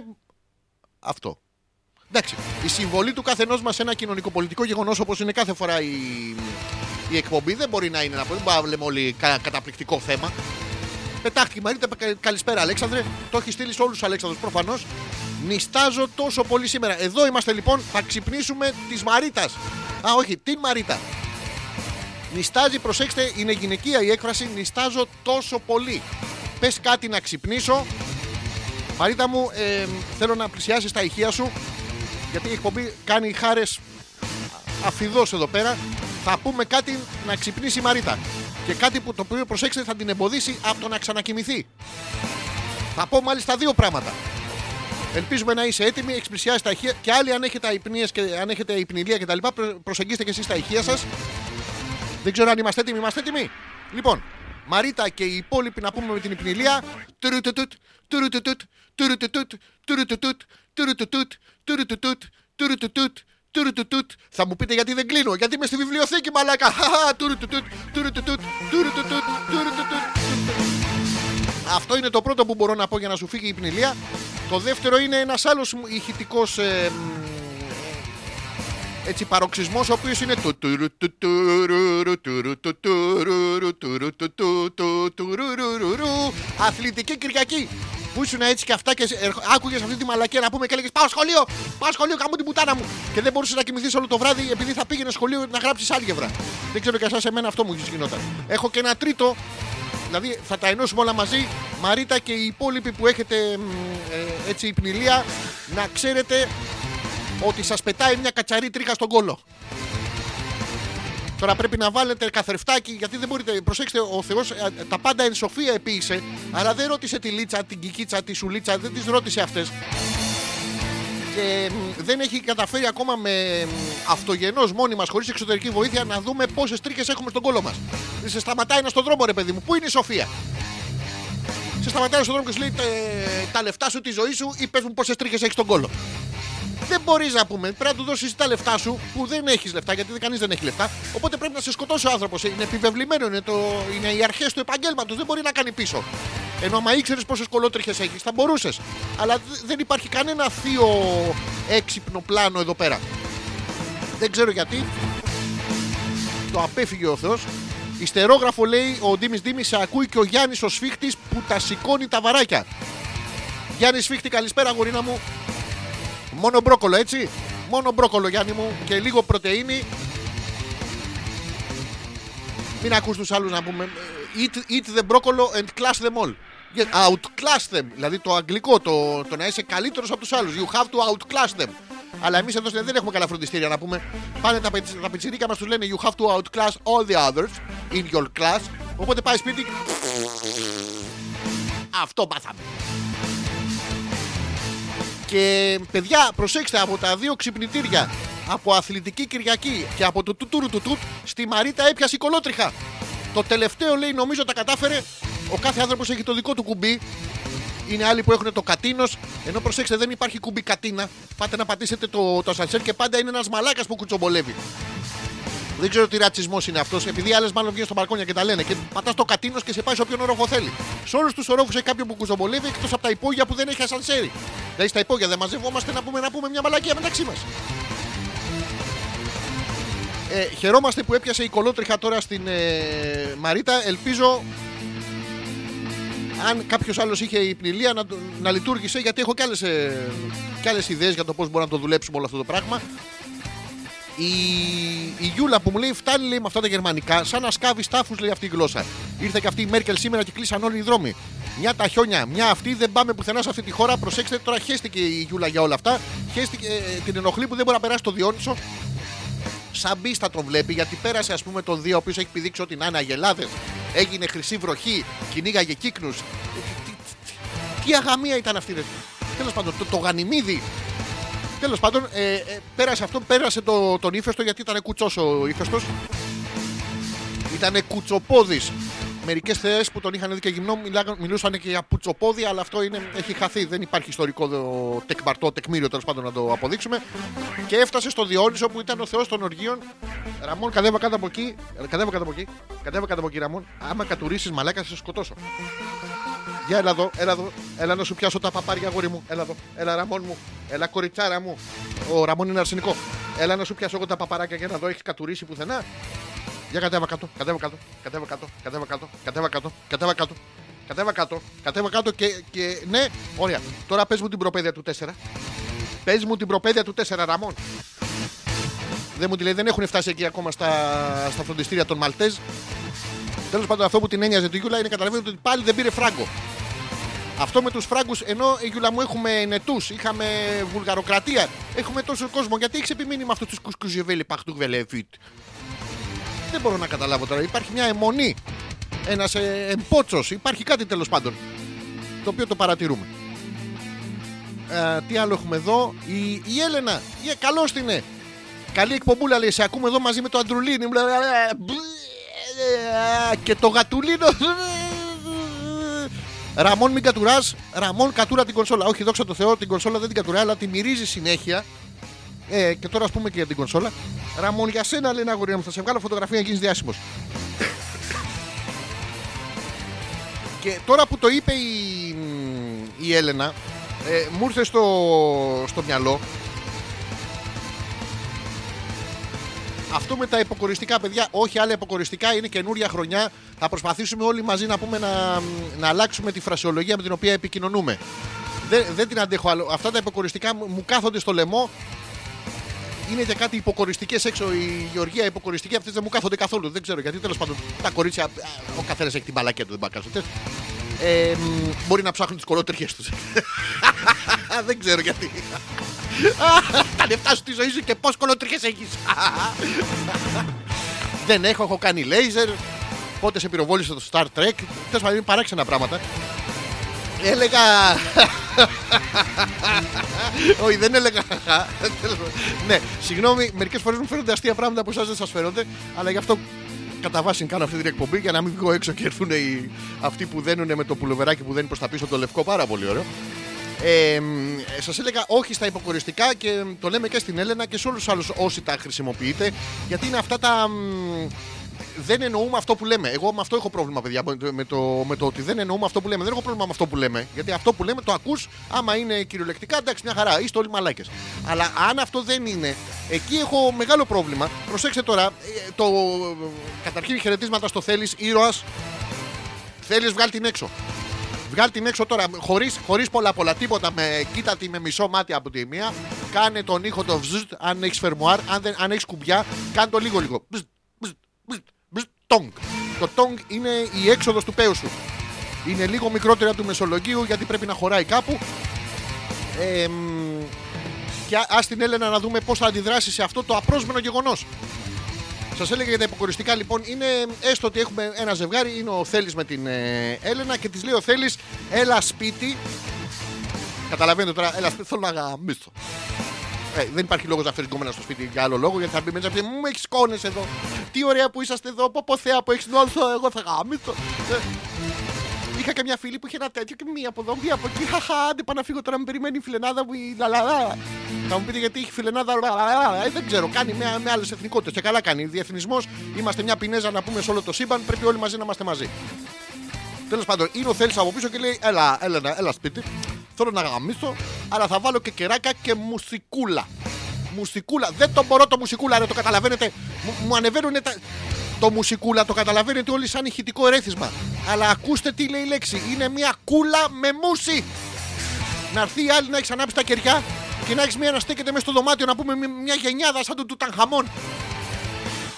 Speaker 1: Αυτό. Εντάξει. Η συμβολή του καθενός μας σε ένα κοινωνικοπολιτικό γεγονός όπως είναι κάθε φορά η, η εκπομπή δεν μπορεί να είναι να πούμε. Δεν λέμε όλοι κα- καταπληκτικό θέμα. Πετάχτηκε η Μαρίτα, είπε, «Κα- καλησπέρα Αλέξανδρε. Το έχει στείλει σε όλους τους Αλέξανδρους προφανώς. Νιστάζω τόσο πολύ σήμερα. Εδώ είμαστε λοιπόν, θα ξυπνήσουμε της Μαρίτας. Α, όχι, την Μαρίτα. Νιστάζει, προσέξτε, είναι γυναικεία η έκφραση. Νιστάζω τόσο πολύ. Πες κάτι να ξυπνήσω. Μαρίτα μου, ε, θέλω να πλησιάσεις τα ηχεία σου. Γιατί η εκπομπή κάνει χάρες αφιδός εδώ πέρα. Θα πούμε κάτι να ξυπνήσει η Μαρίτα. Και κάτι που το οποίο προσέξτε θα την εμποδίσει από το να ξανακοιμηθεί. Θα πω μάλιστα δύο πράγματα. Ελπίζουμε να είσαι έτοιμοι, έχεις πλησιάσει τα ηχεία και άλλοι αν έχετε αϊπνίες και αν έχετε υπνηλία κτλ. προ- Προσεγγίστε και εσείς τα ηχεία σας. Δεν ξέρω αν είμαστε έτοιμοι. Είμαστε έτοιμοι. Λοιπόν, Μαρίτα και οι υπόλοιποι να πούμε με την υπνηλία. Τουρουτουτουτ, τουρουτουτουτ, τουρουτουτουτ, τουρουτουτουτ, τουρουτουτουτ, τουρουτουτουτ, τουρουτουτουτ, τουρουτουτουτ. Θα μου πείτε γιατί δεν κλείνω. Γιατί είμαι στη βιβλιοθήκη, μαλάκα. Χαχα, τουρουτουτουτ, τουρουτουτουτ, τουρουτουτουτ, τουρουτουτουτ. Αυτό είναι το πρώτο που μπορώ να πω για να σου φύγει η πνηλία. Το δεύτερο είναι ένας άλλος ηχητικός ε, μ, έτσι παροξισμός ο οποίος είναι του τουρου του τουρουρου, τουρου του τουρουρου, τουρου του του του τουρουρουρουρου. Αθλητική Κυριακή που ήσουν έτσι και αυτά και άκουγες αυτή τη μαλακία να πούμε και έλεγες Πάω σχολείο! Πάω σχολείο, καμού την πουτάνα μου! Και δεν μπορούσες να κοιμηθείς όλο το βράδυ επειδή θα πήγαινες σχολείο να γράψεις άλγευρα. Δεν ξέρω και εσάς, εμένα αυτό μου γινόταν. Έχω και ένα τρίτο Δηλαδή θα τα ενώσουμε όλα μαζί. Μαρίτα και οι υπόλοιποι που έχετε μ, ε, έτσι υπνηλία να ξέρετε ότι σας πετάει μια κατσαρή τρίχα στον κόλο. Τώρα πρέπει να βάλετε καθρεφτάκι γιατί δεν μπορείτε. Προσέξτε, ο Θεός τα πάντα εν σοφία επίησε. Αλλά δεν ρώτησε τη Λίτσα, την Κικίτσα, τη Σουλίτσα, δεν τις ρώτησε αυτές. Και μ, δεν έχει καταφέρει ακόμα με αυτογενώς μόνοι μας, χωρίς εξωτερική βοήθεια, να δούμε πόσες τρίχες έχουμε στον κόλο μας. Σε σταματάει ένα στον δρόμο, ρε παιδί μου. Πού είναι η σοφία; Σε σταματάει στον δρόμο και σου λέει «Ε, τα λεφτά σου, τη ζωή σου ή πες μου πόσες τρίχες έχεις στον κόλο. Δεν μπορείς να πούμε. Πρέπει να του δώσεις τα λεφτά σου που δεν έχεις λεφτά, γιατί κανείς δεν έχει λεφτά. Οπότε πρέπει να σε σκοτώσει ο άνθρωπος. Είναι επιβεβλημένο, είναι, το, είναι οι αρχές του επαγγέλματος. Δεν μπορεί να κάνει πίσω. Ενώ άμα ήξερες πόσες κολότριχες έχεις, θα μπορούσες. Αλλά δ- δεν υπάρχει κανένα θείο έξυπνο πλάνο εδώ πέρα. Δεν ξέρω γιατί. Το απέφυγε ο Θεός. Ιστερόγραφο λέει ο Ντίμης Ντίμης, σε ακούει και ο Γιάννης ο σφίχτης που τα σηκώνει τα βαράκια. Γιάννη Σφίχτη, καλησπέρα, γορίνα μου. Μόνο μπρόκολο, έτσι. Μόνο μπρόκολο, Γιάννη μου, και λίγο πρωτεΐνη. Μην ακούς τους άλλους να πούμε. Eat, eat the broccolo and class them all. Yeah, outclass them. Δηλαδή το αγγλικό, το, το να είσαι καλύτερος από τους άλλους. You have to outclass them. Αλλά εμείς εδώ δεν έχουμε καλά φροντιστήρια να πούμε. Πάνε τα, πετσι- τα πιτσιρίκια μας τους λένε You have to outclass all the others in your class. Οπότε πάει σπίτι. Αυτό πάθαμε. Και παιδιά, προσέξτε από τα δύο ξυπνητήρια, από Αθλητική Κυριακή και από το τουτούρου του τουτ, στη Μαρίτα έπιασε η κολότριχα. Το τελευταίο λέει, νομίζω τα κατάφερε. Ο κάθε άνθρωπος έχει το δικό του κουμπί. Είναι άλλοι που έχουν το κατίνος. Ενώ προσέξτε, δεν υπάρχει κουμπί κατίνα. Πάτε να πατήσετε το, το ασανσέρ και πάντα είναι ένας μαλάκας που κουτσομπολεύει. Δεν ξέρω τι ρατσισμός είναι αυτός, επειδή άλλες μάλλον βγαίνουν στο μπαλκόνια και τα λένε. Και πατάς το κατίνος και σε πάει σε όποιον όροφο θέλει. Σε όλους τους ορόφους έχει κάποιον που κουζομπολεύει εκτός από τα υπόγεια που δεν έχει ασανσέρι. Δηλαδή στα υπόγεια δεν μαζευόμαστε να πούμε, να πούμε μια μαλακία μεταξύ μας. Ε, χαιρόμαστε που έπιασε η κολότριχα τώρα στην ε, Μαρίτα. Ελπίζω αν κάποιος άλλος είχε η πνηλία να, το- να λειτουργήσε, γιατί έχω και άλλες και άλλες ιδέες για το πώς μπορούμε να το δουλέψουμε όλο αυτό το πράγμα. Η, η Γιούλα που μου λέει φτάνει λέει, με αυτά τα γερμανικά, σαν να σκάβει τάφου λέει αυτή η γλώσσα. Ήρθε και αυτή η Μέρκελ σήμερα και κλείσαν όλοι οι δρόμοι. Μια τα χιόνια, μια αυτή, δεν πάμε πουθενά σε αυτή τη χώρα. Προσέξτε, τώρα χέστηκε η Γιούλα για όλα αυτά. Χέστηκε, ε, την ενοχλεί που δεν μπορεί να περάσει το Διόνυσο. Σαν μπίστα τον βλέπει γιατί πέρασε ας πούμε τον Δία ο οποίος έχει πηδήξει ό,τι να είναι αγελάδε. Έγινε χρυσή βροχή, κυνήγαγε κύκνους. Τι, τι, τι, τι αγαμία ήταν αυτή, ρε. Τέλος πάντων, το, το γανιμίδι Τέλος πάντων, ε, ε, πέρασε αυτό, πέρασε το, τον ύφεστο γιατί ήταν κουτσός ο ύφεστος. Ήταν κουτσοπόδης Μερικές θεές που τον είχαν δει και γυμνό μιλάγαν- μιλούσαν και για πουτσοπόδια, αλλά αυτό είναι, έχει χαθεί. Δεν υπάρχει ιστορικό δο- τεκμαρτό τεκμήριο τέλος πάντων να το αποδείξουμε. Και έφτασε στο Διόνυσο που ήταν ο θεός των οργείων. Ραμόν, κατέβα κάτω από εκεί. Ε, Κατέβα κάτω από εκεί. Κατέβα κάτω από εκεί, Ραμόν. Άμα κατουρίσεις μαλάκα, θα σε σκοτώσω. Για έλα εδώ, έλα εδώ. Έλα να σου πιάσω τα παπάρια, αγόρι μου. Έλα εδώ. Έλα, Ραμόν μου. Έλα, κοριτσάρα μου. Ο Ραμόν είναι αρσενικό. Έλα να σου πιάσω εγώ τα παπαράκια για να δω, έχεις κατουρίσει πουθενά. Για κατέβα κάτω, κατέβα κάτω, κατέβα κάτω, κατέβα κάτω, κατέβα κάτω, κατέβα κάτω. Κατέβα κάτω, κατέβα κάτω και, και ναι, ωραία. Τώρα πες μου την προπαίδεια του 4. Πες μου την προπαίδεια του 4, Ραμόν. Δεν μου τη λέει, δεν έχουν φτάσει εκεί ακόμα στα, στα φροντιστήρια των Μαλτέζ. Τέλος πάντων, αυτό που την ένοιαζε τη Γιούλα είναι καταλαβαίνετε ότι πάλι δεν πήρε φράγκο. Αυτό με τους φράγκους, ενώ η Γιούλα μου έχουμε νετούς, είχαμε βουλγαροκρατία, έχουμε τόσο κόσμο. Γιατί έχεις επιμείνει με αυτούς τους κουσκουζιεβέλη παχτούγβελε φιτ. Δεν μπορώ να καταλάβω τώρα. Υπάρχει μια αιμονή. Ένας ε, εμπότσος. Υπάρχει κάτι τέλος πάντων. Το οποίο το παρατηρούμε. Ε, τι άλλο έχουμε εδώ; Η, η Έλενα. Η, καλώ την είναι. Καλή εκπομπούλα λέει. Σε ακούμε εδώ μαζί με το Αντρουλίνι. Και το γατουλίνο. Ραμόν μην κατουράς. Ραμόν κατούρα την κονσόλα. Όχι, δόξα τω Θεώ, την κονσόλα δεν την κατουρά, αλλά τη μυρίζει συνέχεια. Ε, και τώρα ας πούμε και για την κονσόλα. Ραμόν για σένα λέει ένα αγόρι μου, θα σε βγάλω φωτογραφία να γίνεις διάσημος. και τώρα που το είπε η, η Έλενα, ε, μου ήρθε στο, στο μυαλό Αυτό με τα υποκοριστικά, παιδιά, όχι άλλα υποκοριστικά, είναι καινούρια χρονιά. Θα προσπαθήσουμε όλοι μαζί να πούμε να, να αλλάξουμε τη φρασιολογία με την οποία επικοινωνούμε. Δεν, δεν την αντέχω άλλο. Αυτά τα υποκοριστικά μου μου κάθονται στο λαιμό. Είναι και κάτι υποκοριστικές έξω. Η Γεωργία υποκοριστική αυτές δεν μου κάθονται καθόλου. Δεν ξέρω γιατί τέλος πάντων τα κορίτσια. α, Ο καθένας έχει την μπαλακιά του, δεν πάει να κάνεις. ε, μ, Μπορεί να ψάχνουν τις κολότριχε τους. δεν ξέρω γιατί. Τα λεφτά σου τη ζωή σου και πώς κολοτριχέ έχεις. Δεν έχω, έχω κάνει λέιζερ. Πότε σε πυροβόλησε το Star Trek. Τέλος πάντων είναι παράξενα πράγματα. Έλεγα. Όχι, δεν έλεγα. Τέλος πάντων. ναι, συγγνώμη, μερικές φορές μου φαίνονται αστεία πράγματα που εσάς δεν σας φαίνονται, αλλά γι' αυτό κατά βάση κάνω αυτή την εκπομπή για να μην βγω έξω και έρθουν οι... αυτοί που δένουν με το πουλοβεράκι που δένει προς τα πίσω το λευκό. Πάρα πολύ ωραίο. Ε, Σας έλεγα όχι στα υποκοριστικά και το λέμε και στην Έλενα και σε όλους τους άλλους όσοι τα χρησιμοποιείτε, γιατί είναι αυτά τα. Μ, Δεν εννοούμε αυτό που λέμε. Εγώ με αυτό έχω πρόβλημα, παιδιά, με το, με το, με το ότι δεν εννοούμε αυτό που λέμε. Δεν έχω πρόβλημα με αυτό που λέμε. Γιατί αυτό που λέμε το ακούς, άμα είναι κυριολεκτικά, εντάξει, μια χαρά. Είστε όλοι μαλάκες. Αλλά αν αυτό δεν είναι, εκεί έχω μεγάλο πρόβλημα. Προσέξτε τώρα, ε, το καταρχήν χαιρετίσματα στο θέλει, ήρωας. Θέλει, βγάλει την έξω. Βγάλει την έξω τώρα, χωρίς, χωρίς πολλά πολλά τίποτα. Με, κοίτα τη με μισό μάτι από τη μία. Κάνε τον ήχο το βζζτ, αν έχεις φερμουάρ. Αν, δεν, αν έχεις κουμπιά, κάνε το λίγο λίγο. Μπζζτ, μπζζτ, μπζζτ, μπζζτ, τόγκ. Το τόγκ είναι η έξοδος του πέου σου. Είναι λίγο μικρότερα του μεσολογίου γιατί πρέπει να χωράει κάπου. Ε, μ, και α ας την Έλενα να δούμε πώς θα αντιδράσει σε αυτό το απρόσμενο γεγονός. Σας έλεγα για τα υποκοριστικά λοιπόν. Είναι έστω ότι έχουμε ένα ζευγάρι. Είναι ο Θέλει με την ε, Έλενα και της λέει ο Θέλει, έλα σπίτι. Καταλαβαίνετε τώρα, έλα σπίτι, θέλω να γαμίσω. Ε, δεν υπάρχει λόγος να φέρει κομμένα στο σπίτι για άλλο λόγο γιατί θα μπει μέσα και μου έχεις κόνε εδώ. Τι ωραία που είσαστε εδώ, πω πω θέα που έχεις νόλθο, εγώ θα γαμίσω. Ε, Είχα και μια φίλη που είχε ένα τέτοιο και μία από εδώ, μία από εκεί. Χαχά, άντε πάω να φύγω τώρα, με περιμένει η φιλενάδα μου η λαλαλά. Θα μου πείτε γιατί έχει φιλενάδα λαλαλά. Ε, δεν ξέρω, κάνει με, με άλλες εθνικότητες. Και καλά κάνει. Διεθνισμός, είμαστε μια πινέζα να πούμε σε όλο το σύμπαν, πρέπει όλοι μαζί να είμαστε μαζί. Τέλος πάντων, είναι ο Θέλει από πίσω και λέει: Έλα, Έλενα, έλα σπίτι. Θέλω να γαμίσω, αλλά θα βάλω και κεράκα και μουσικούλα. Μουσικούλα. Δεν το μπορώ το μουσικούλα, ρε, το καταλαβαίνετε. Μου, μου ανεβαίνουν τα. Το μουσικούλα το καταλαβαίνετε όλοι σαν ηχητικό ερέθισμα. Αλλά ακούστε τι λέει η λέξη. Είναι μια κούλα με μουσι. Να έρθει η άλλη να έχει ανάψει τα κεριά και να έχεις μία να στέκεται μέσα στο δωμάτιο να πούμε μ- μια γενιάδα σαν τον Τουτανχαμών.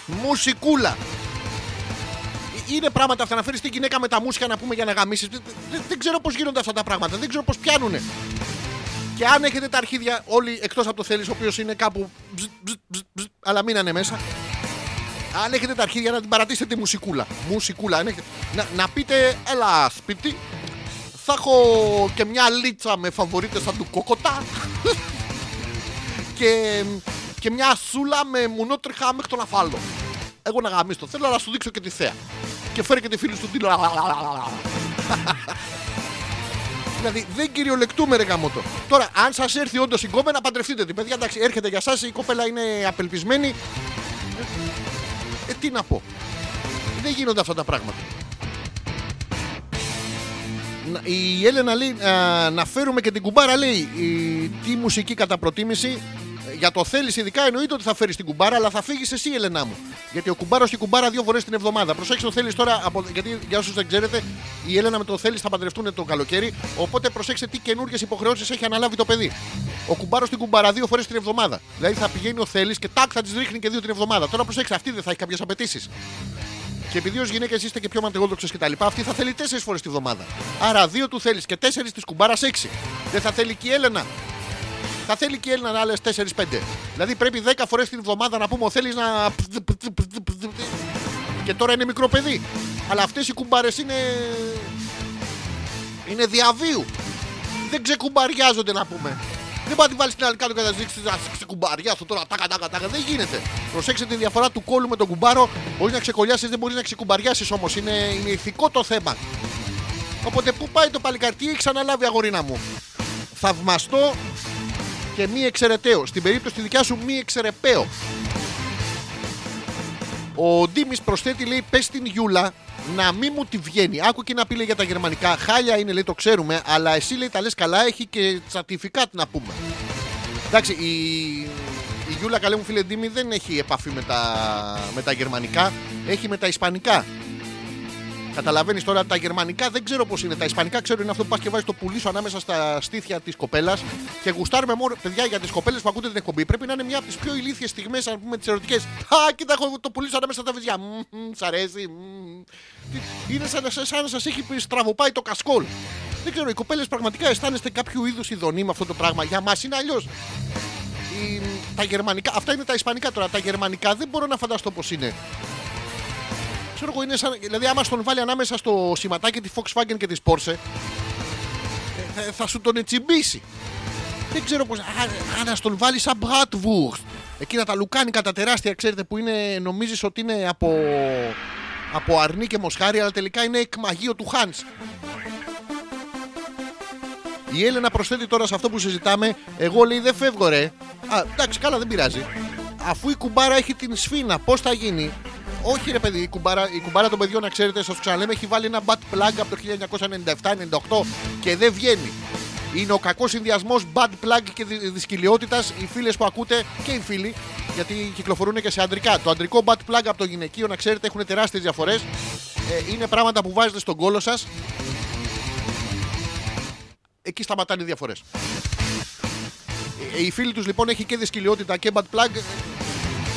Speaker 1: Μουσικούλα. Είναι πράγματα αυτά να φέρεις την γυναίκα με τα μουσια να πούμε για να γαμίσεις. Δεν, δεν- δεν ξέρω πώς γίνονται αυτά τα πράγματα. Δεν ξέρω πώς πιάνουνε. Και αν έχετε τα αρχίδια όλοι εκτός από το θέλεις, ο οποίος είναι κάπου. μπζ, μπζ, μπζ, μπζ, αλλά μείνανε μέσα. Αν έχετε τα αρχίδια να την παρατήσετε τη μουσικούλα. Μουσικούλα. Αν έχετε... να, να πείτε, έλα σπίτι. Θα έχω και μια λίτσα με φαβορίτες σαν του κοκοτά. και, και μια σούλα με μουνότριχα μέχρι τον αφάλο. Εγώ να γαμίσω. Θέλω να σου δείξω και τη θέα. και φέρει και τη φίλη του την. Δηλαδή δεν κυριολεκτούμε ρε γαμότο. Τώρα, αν σας έρθει όντως η κόμενα, παντρευτείτε την. Παιδιά, εντάξει, έρχεται για εσά, η κόπελα είναι απελπισμένη. Ε, τι να πω. Δεν γίνονται αυτά τα πράγματα. Να- Η Έλενα λέει α, να φέρουμε και την κουμπάρα λέει η, τι μουσική κατά προτίμηση Ε, για το θέλεις, ειδικά εννοείται ότι θα φέρεις την κουμπάρα, αλλά θα φύγεις εσύ, Ελένα μου. Γιατί ο κουμπάρος και η κουμπάρα δύο φορές την εβδομάδα. Προσέξτε το θέλεις τώρα, από, γιατί για όσους δεν ξέρετε, η Έλενα με το θέλεις θα παντρευτούν το καλοκαίρι. Οπότε προσέξτε τι καινούργιες υποχρεώσεις έχει αναλάβει το παιδί. Ο κουμπάρος την κουμπάρα δύο φορές την εβδομάδα. Δηλαδή θα πηγαίνει ο θέλεις και τάκ θα τη ρίχνει και δύο την εβδομάδα. Τώρα προσέξτε, αυτή δεν θα έχει κάποιες απαιτήσεις. Και επειδή ως γυναίκες είστε και πιο μαντεγόδοξε και τα λοιπά, αυτή θα θέλει τέσσερις φορές τη βδομάδα. Άρα δύο του θέλεις και τέσσερις της κουμπάρας έξι. Δεν θα θέλει και η Έλενα. Θα θέλει και η Έλληνα άλλες 4-5. Δηλαδή πρέπει 10 φορές την εβδομάδα να πούμε: Θέλεις να. Και τώρα είναι μικρό παιδί. Αλλά αυτές οι κουμπάρες είναι. είναι διαβίου. Δεν ξεκουμπαριάζονται να πούμε. Δεν πάει να τη βάλεις την άλλη κάτω και να δείξει να ξεκουμπαριάσω τώρα. Τάκα, τάκα, τάκα. Δεν γίνεται. Προσέξτε τη διαφορά του κόλλου με τον κουμπάρο. Μπορείς να ξεκολλιάσεις, δεν μπορείς να ξεκουμπαριάσεις όμως. Είναι, είναι ηθικό το θέμα. Οπότε πού πάει το παλικάρι, τι έχει αναλάβει αγορίνα μου. Θαυμαστό και μη εξαιρεταίο. Στην περίπτωση τη δικιά σου μη εξαιρεπαίο. Ο Ντίμης προσθέτει, λέει, πες στην Γιούλα να μην μου τη βγαίνει. Άκου και να πει λέει, για τα γερμανικά. Χάλια είναι, λέει, το ξέρουμε, αλλά εσύ λέει τα λες καλά, έχει και τσατιφικάτ να πούμε. Εντάξει, η, η Γιούλα, καλέ μου φίλε Ντίμη, δεν έχει επαφή με τα, με τα γερμανικά, έχει με τα ισπανικά. Καταλαβαίνεις τώρα τα γερμανικά δεν ξέρω πώς είναι. Τα ισπανικά ξέρω είναι αυτό που πας και βάζεις το πουλί σου ανάμεσα στα στήθια της κοπέλας. Και γουστάρουμε μόνο, παιδιά, για τις κοπέλες που ακούτε την εκπομπή. Πρέπει να είναι μια από τις πιο ηλίθιες στιγμές, ας πούμε, τις ερωτικές. Α, κοίτα, έχω το πουλί σου ανάμεσα στα βυζιά. Μμμ, μμμ, Σ' αρέσει. μμμ. Τι- Είναι σαν, να- σαν να σας έχει στραβοπάει το κασκόλ. Δεν ξέρω, οι κοπέλες πραγματικά αισθάνεστε κάποιο είδους ειδονή με αυτό το πράγμα. Για μας είναι αλλιώς. Τα γερμανικά, αυτά είναι τα ισπανικά τώρα. Τα γερμανικά δεν μπορώ να φανταστώ πώς είναι. Ξέρω εγώ, είναι σαν. Δηλαδή, άμα στον βάλει ανάμεσα στο σηματάκι τη Volkswagen και της Porsche, ε, θα, θα σου τον ετσιμπήσει. Δεν ξέρω πώ. Αν να στον βάλει σαν Bratwurst. Εκείνα τα λουκάνικα τα τεράστια, ξέρετε, που είναι, νομίζεις ότι είναι από, από αρνί και μοσχάρι, αλλά τελικά είναι εκμαγείο του Hans. Η Έλενα προσθέτει τώρα σε αυτό που συζητάμε. Εγώ λέει δεν φεύγω ρε. Α, εντάξει, καλά, δεν πειράζει. Αφού η κουμπάρα έχει την σφίνα, πώς θα γίνει; Όχι ρε παιδί, η κουμπάρα, η κουμπάρα των παιδιών, να ξέρετε, σα ξαναλέμε, έχει βάλει ένα bad plug από το 1997-98 και δεν βγαίνει. Είναι ο κακός συνδυασμός bad plug και δυσκολιότητα. Οι φίλες που ακούτε και οι φίλοι, γιατί κυκλοφορούν και σε αντρικά. Το αντρικό bad plug από το γυναικείο, να ξέρετε, έχουν τεράστιες διαφορές. Ε, είναι πράγματα που βάζετε στον κόλο σας. Εκεί σταματάνε οι διαφορές. Ε, οι φίλοι τους λοιπόν έχει και δυσκολιότητα και bad plug.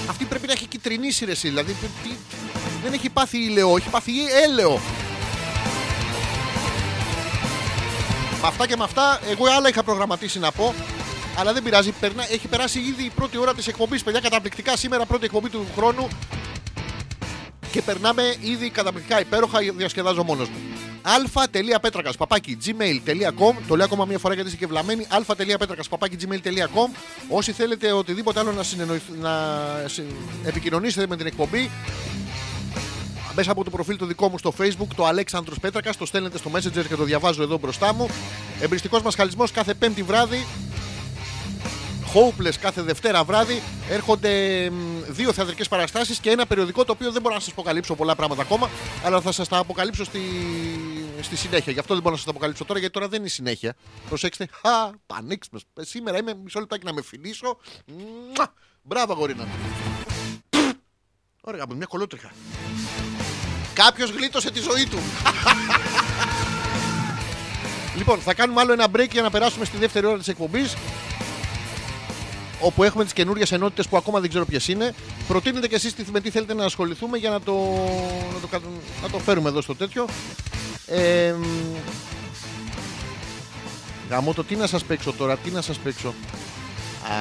Speaker 1: Ε, Αυτή πρέπει να έχει κυτρινήσει ρε εσύ. Δηλαδή τι- τι- δεν έχει πάθει ηλαιό, έχει πάθει έλαιο. Με αυτά και με αυτά, εγώ άλλα είχα προγραμματίσει να πω. Αλλά δεν πειράζει, περνά, έχει περάσει ήδη η πρώτη ώρα της εκπομπής. Παιδιά, καταπληκτικά σήμερα, πρώτη εκπομπή του χρόνου. Και περνάμε ήδη καταπληκτικά υπέροχα, διασκεδάζω μόνος μου. αλφα.πέτρακας παπάκι gmail.com. Το λέω ακόμα μία φορά γιατί είσαι και βλαμμένη. αλφα.πέτρακας παπάκι gmail.com. Όσοι θέλετε οτιδήποτε άλλο να, συνεννοηθ- να συ- επικοινωνήσετε με την εκπομπή, μέσα από το προφίλ το δικό μου στο facebook, το Αλέξανδρος Πέτρακας, το στέλνετε στο Messenger και το διαβάζω εδώ μπροστά μου. Εμπριστικός μας χαλισμός κάθε πέμπτη βράδυ. Hopeless κάθε Δευτέρα βράδυ. Έρχονται μ, δύο θεατρικές παραστάσεις και ένα περιοδικό το οποίο δεν μπορώ να σας αποκαλύψω πολλά πράγματα ακόμα, αλλά θα σας τα αποκαλύψω στη, στη συνέχεια. Γι' αυτό δεν μπορώ να σας τα αποκαλύψω τώρα, γιατί τώρα δεν είναι η συνέχεια. Προσέξτε. Χα, πανίξουμε. Σήμερα είμαι μισό λεπτάκι να με φιλήσω. Μουα! Μπράβο, αγορίνα. Ωραία, με μια κολότριχα. Κάποιος γλίτωσε τη ζωή του. λοιπόν, θα κάνουμε άλλο ένα break για να περάσουμε στη δεύτερη ώρα της εκπομπής όπου έχουμε τις καινούριες ενότητες που ακόμα δεν ξέρω ποιες είναι. Προτείνετε και εσείς τι- με τι θέλετε να ασχοληθούμε για να το, να το, κα- να το φέρουμε εδώ στο τέτοιο. Ε, μ, γαμώ το τι να σας παίξω τώρα, τι να σας παίξω. Α,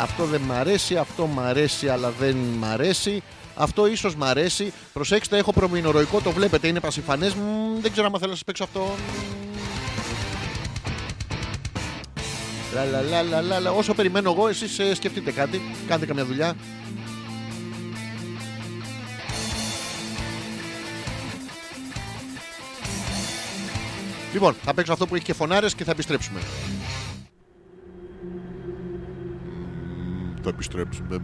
Speaker 1: αυτό δεν μ' αρέσει, αυτό μ' αρέσει αλλά δεν μ' αρέσει. Αυτό ίσως μ' αρέσει. Προσέξτε, έχω προμηνωροϊκό, το βλέπετε, είναι πασιφανές. Μ, δεν ξέρω αν θέλω να σας παίξω αυτό. Όσο περιμένω εγώ, εσείς ε, σκεφτείτε κάτι. Κάντε καμιά δουλειά.
Speaker 2: Λοιπόν, θα παίξω αυτό που έχει και φωνάρες και θα επιστρέψουμε. Θα επιστρέψουμε.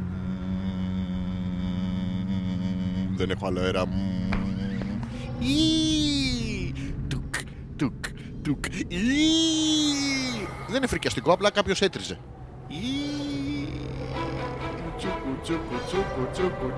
Speaker 2: Δεν έχω άλλο αέρα. Τουκ, τουκ. Ντουκ. Δεν είναι φρικιαστικό, απλά κάποιος έτριζε. Τσούκου.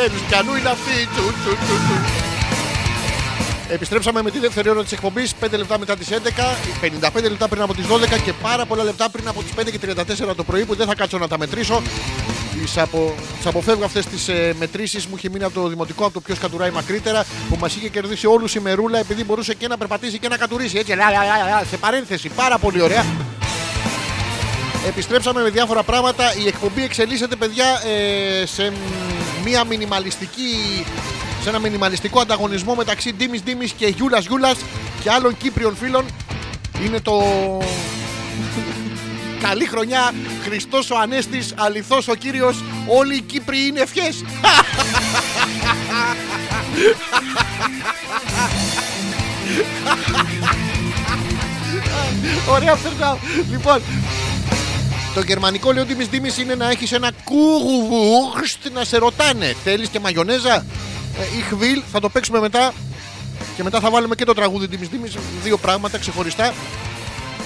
Speaker 1: Τσου Επιτέλους πιανού είναι αυτή τσου τσου τσου τσου Επιστρέψαμε με τη δεύτερη ώρα της εκπομπής, 5 λεπτά μετά τις 11, 55 λεπτά πριν από τις 12 και πάρα πολλά λεπτά πριν από τις 5 και 34 το πρωί που δεν θα κάτσω να τα μετρήσω. Τις, απο... τις αποφεύγω αυτές τις ε, μετρήσεις. Μου είχε μείνει από το δημοτικό, από το ποιος κατουράει μακρύτερα, που μας είχε κερδίσει όλους η μερούλα επειδή μπορούσε και να περπατήσει και να κατουρίσει. Έτσι, λα, λα, λα, λα, σε παρένθεση, πάρα πολύ ωραία. Επιστρέψαμε με διάφορα πράγματα. Η εκπομπή εξελίσσεται, παιδιά, ε, σε μ, μια μινιμαλιστική. Σε ένα μινιμαλιστικό ανταγωνισμό μεταξύ Ντίμης Ντίμης και Γιούλας Γιούλας και άλλων Κύπριων φίλων. Είναι το. Καλή χρονιά, Χριστός ο Ανέστης, αληθώς ο Κύριος, όλοι οι Κύπροι είναι ευχές. Ωραία, περνάω. Λοιπόν, το γερμανικό λέω Ντίμης Ντίμης είναι να έχεις ένα κούγουβουρστ να σε ρωτάνε. Θέλεις και μαγιονέζα; Ε, Ich will, θα το παίξουμε μετά. Και μετά θα βάλουμε και το τραγούδι Ντίμης Ντίμης. Δύο πράγματα ξεχωριστά.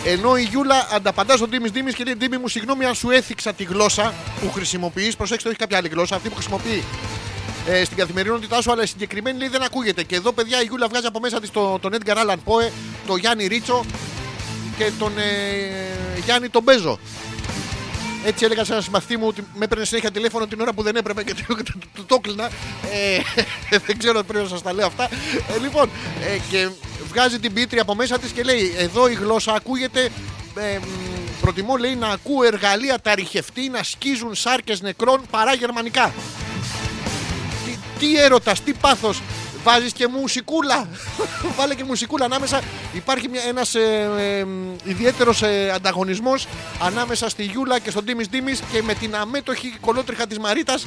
Speaker 1: Ενώ η Γιούλα ανταπαντά στον Ντίμης Ντίμης και λέει Ντίμη μου, συγγνώμη αν σου έθιξα τη γλώσσα που χρησιμοποιείς. Προσέξτε, όχι κάποια άλλη γλώσσα. Αυτή που χρησιμοποιεί ε, στην καθημερινότητά σου, αλλά η συγκεκριμένη λέει δεν ακούγεται. Και εδώ, παιδιά, η Γιούλα βγάζει από μέσα της το, τον Edgar Allan Poe, τον Γιάννη Ρίτσο και τον ε, Γιάννη τον Μπέζο. Έτσι έλεγα σε ένα συμμαθητή μου ότι με έπαιρνε συνέχεια τηλέφωνο την ώρα που δεν έπρεπε και το, το, το, το κλείνα. Ε, δεν ξέρω αν πρέπει να σας τα λέω αυτά. Ε, λοιπόν, ε, και βγάζει την πίτρη από μέσα της και λέει: Εδώ η γλώσσα ακούγεται. Ε, μ, προτιμώ λέει να ακούω εργαλεία τα ρηχευτή να σκίζουν σάρκες νεκρών παρά γερμανικά. Τι, τι έρωτας, τι πάθος. Βάζεις και μουσικούλα. Βάλε και μουσικούλα ανάμεσα. Υπάρχει μια, ένας ε, ε, ιδιαίτερος ε, ανταγωνισμός ανάμεσα στη Γιούλα και στον Τίμης Τίμης και με την αμέτωχη κολότριχα της Μαρίτας.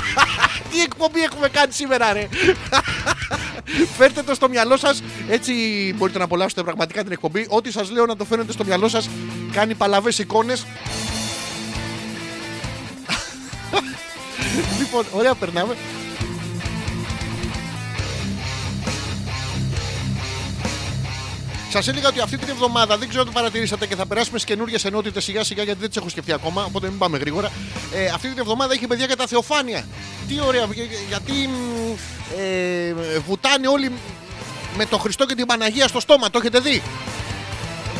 Speaker 1: τι εκπομπή έχουμε κάνει σήμερα ρε. Φέρτε το στο μυαλό σας Έτσι μπορείτε να απολαύσετε πραγματικά την εκπομπή Ό,τι σας λέω να το φέρετε στο μυαλό σας Κάνει παλαβές εικόνες Λοιπόν, ωραία περνάμε Σας έλεγα ότι αυτή την εβδομάδα δεν ξέρω αν το παρατηρήσατε και θα περάσουμε στις καινούριε ενότητες σιγά σιγά γιατί δεν τις έχω σκεφτεί ακόμα. Οπότε μην πάμε γρήγορα. Ε, αυτή την εβδομάδα έχει παιδιά για τα θεοφάνεια. Τι ωραία, για- για- γιατί μ, ε, βουτάνε όλοι με τον Χριστό και την Παναγία στο στόμα. Το έχετε δει;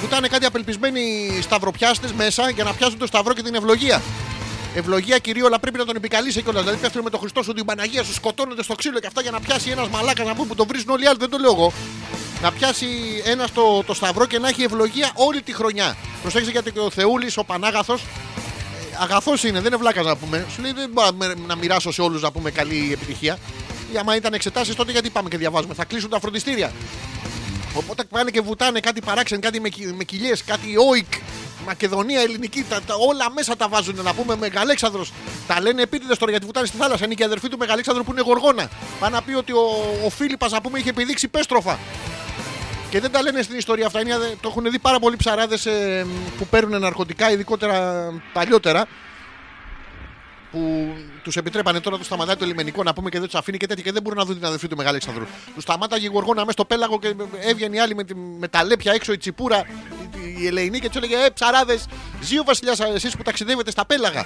Speaker 1: Βουτάνε κάτι απελπισμένοι σταυροπιάστες μέσα για να πιάσουν το σταυρό και την ευλογία. Ευλογία κυρίω, αλλά πρέπει να τον επικαλείσαι κιόλας. Δηλαδή πέφτουν με τον Χριστό σου την Παναγία σου, σκοτώνονται στο ξύλο και αυτά για να πιάσει ένας μαλάκας να πούμε που τον βρίζουν όλοι οι άλλοι. Δεν το λέω εγώ. Να πιάσει ένας το, το σταυρό και να έχει ευλογία όλη τη χρονιά. Προσέξτε γιατί και ο Θεούλης, ο Πανάγαθος, αγαθός είναι, δεν είναι βλάκας να πούμε. Σου λέει δεν μπορώ να με- να μοιράσω σε όλους να πούμε καλή επιτυχία. Ή άμα ήταν εξετάσεις, τότε γιατί πάμε και διαβάζουμε. Θα κλείσουν τα φροντιστήρια. Οπότε πάνε και βουτάνε κάτι παράξενο, κάτι με, κι- με κοιλιές, κάτι όικ. Μακεδονία, ελληνική, τα, τα- όλα μέσα τα βάζουν να πούμε Μεγαλέξανδρος. Τα λένε επίτηδες τώρα γιατί βουτάνε στη θάλασσα. Είναι και η αδερφή του Μεγαλέξανδρου που είναι γοργόνα. Πάνε να πει ότι ο, ο Φίλιππας, να πούμε, είχε επιδείξει πέστροφα. Και δεν τα λένε στην ιστορία αυτά. Είναι, το έχουν δει πάρα πολλοί ψαράδες που παίρνουν ναρκωτικά, ειδικότερα παλιότερα. Που τους επιτρέπανε τώρα τους σταματάει το λιμενικό να πούμε και δεν τους αφήνει και τέτοια και δεν μπορούν να δουν την αδερφή του Μεγάλη Αλεξανδρού. Τους σταμάταγε η Γοργόνα μέσα στο πέλαγο και έβγαινε η άλλη με, τη, με τα λέπια έξω η τσιπούρα, η, η Ελεηνή και τους έλεγε Ε, ψαράδες, ζει ο βασιλιάς εσείς που ταξιδεύετε στα πέλαγα.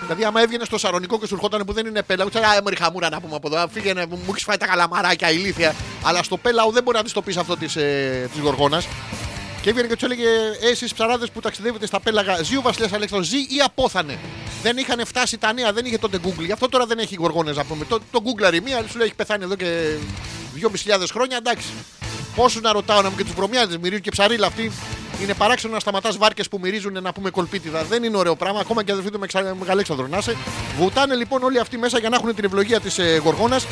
Speaker 1: Δηλαδή, άμα έβγαινε στο σαρονικό και σου ερχόταν που δεν είναι πέλαγο, τους έλεγε Α, μωρή χαμούρα να πούμε από εδώ. Φύγαινε, μου έχεις φάει τα καλαμαράκια, ηλίθεια. Αλλά στο πέλαγο δεν μπορεί να της το πεις αυτό της ε, της Γοργόνας. Και έβγαινε και του έλεγε: Εσείς ψαράδες που ταξιδεύετε στα πέλαγα, ζει ο Βασιλιάς Αλέξανδρος, ζει ή απόθανε. Δεν είχαν φτάσει τα νέα, δεν είχε τότε Google. Γι' αυτό τώρα δεν έχει γοργόνες να πούμε. Το, το Google μία, σου λέει έχει πεθάνει εδώ και 2.500 χρόνια, εντάξει. Πόσους να ρωτάω να μου και τους βρωμιάδε, μυρίζουν και ψαρίλα αυτοί. Είναι παράξενο να σταματάς βάρκες που μυρίζουν να πούμε κολπίτιδα. Δεν είναι ωραίο πράγμα, ακόμα και αδερφοί του Μεξα- Μεγαλέξανδρο να είσαι. Βουτάνε λοιπόν όλοι αυτοί μέσα για να έχουν την ευλογία της ε, Γοργόνας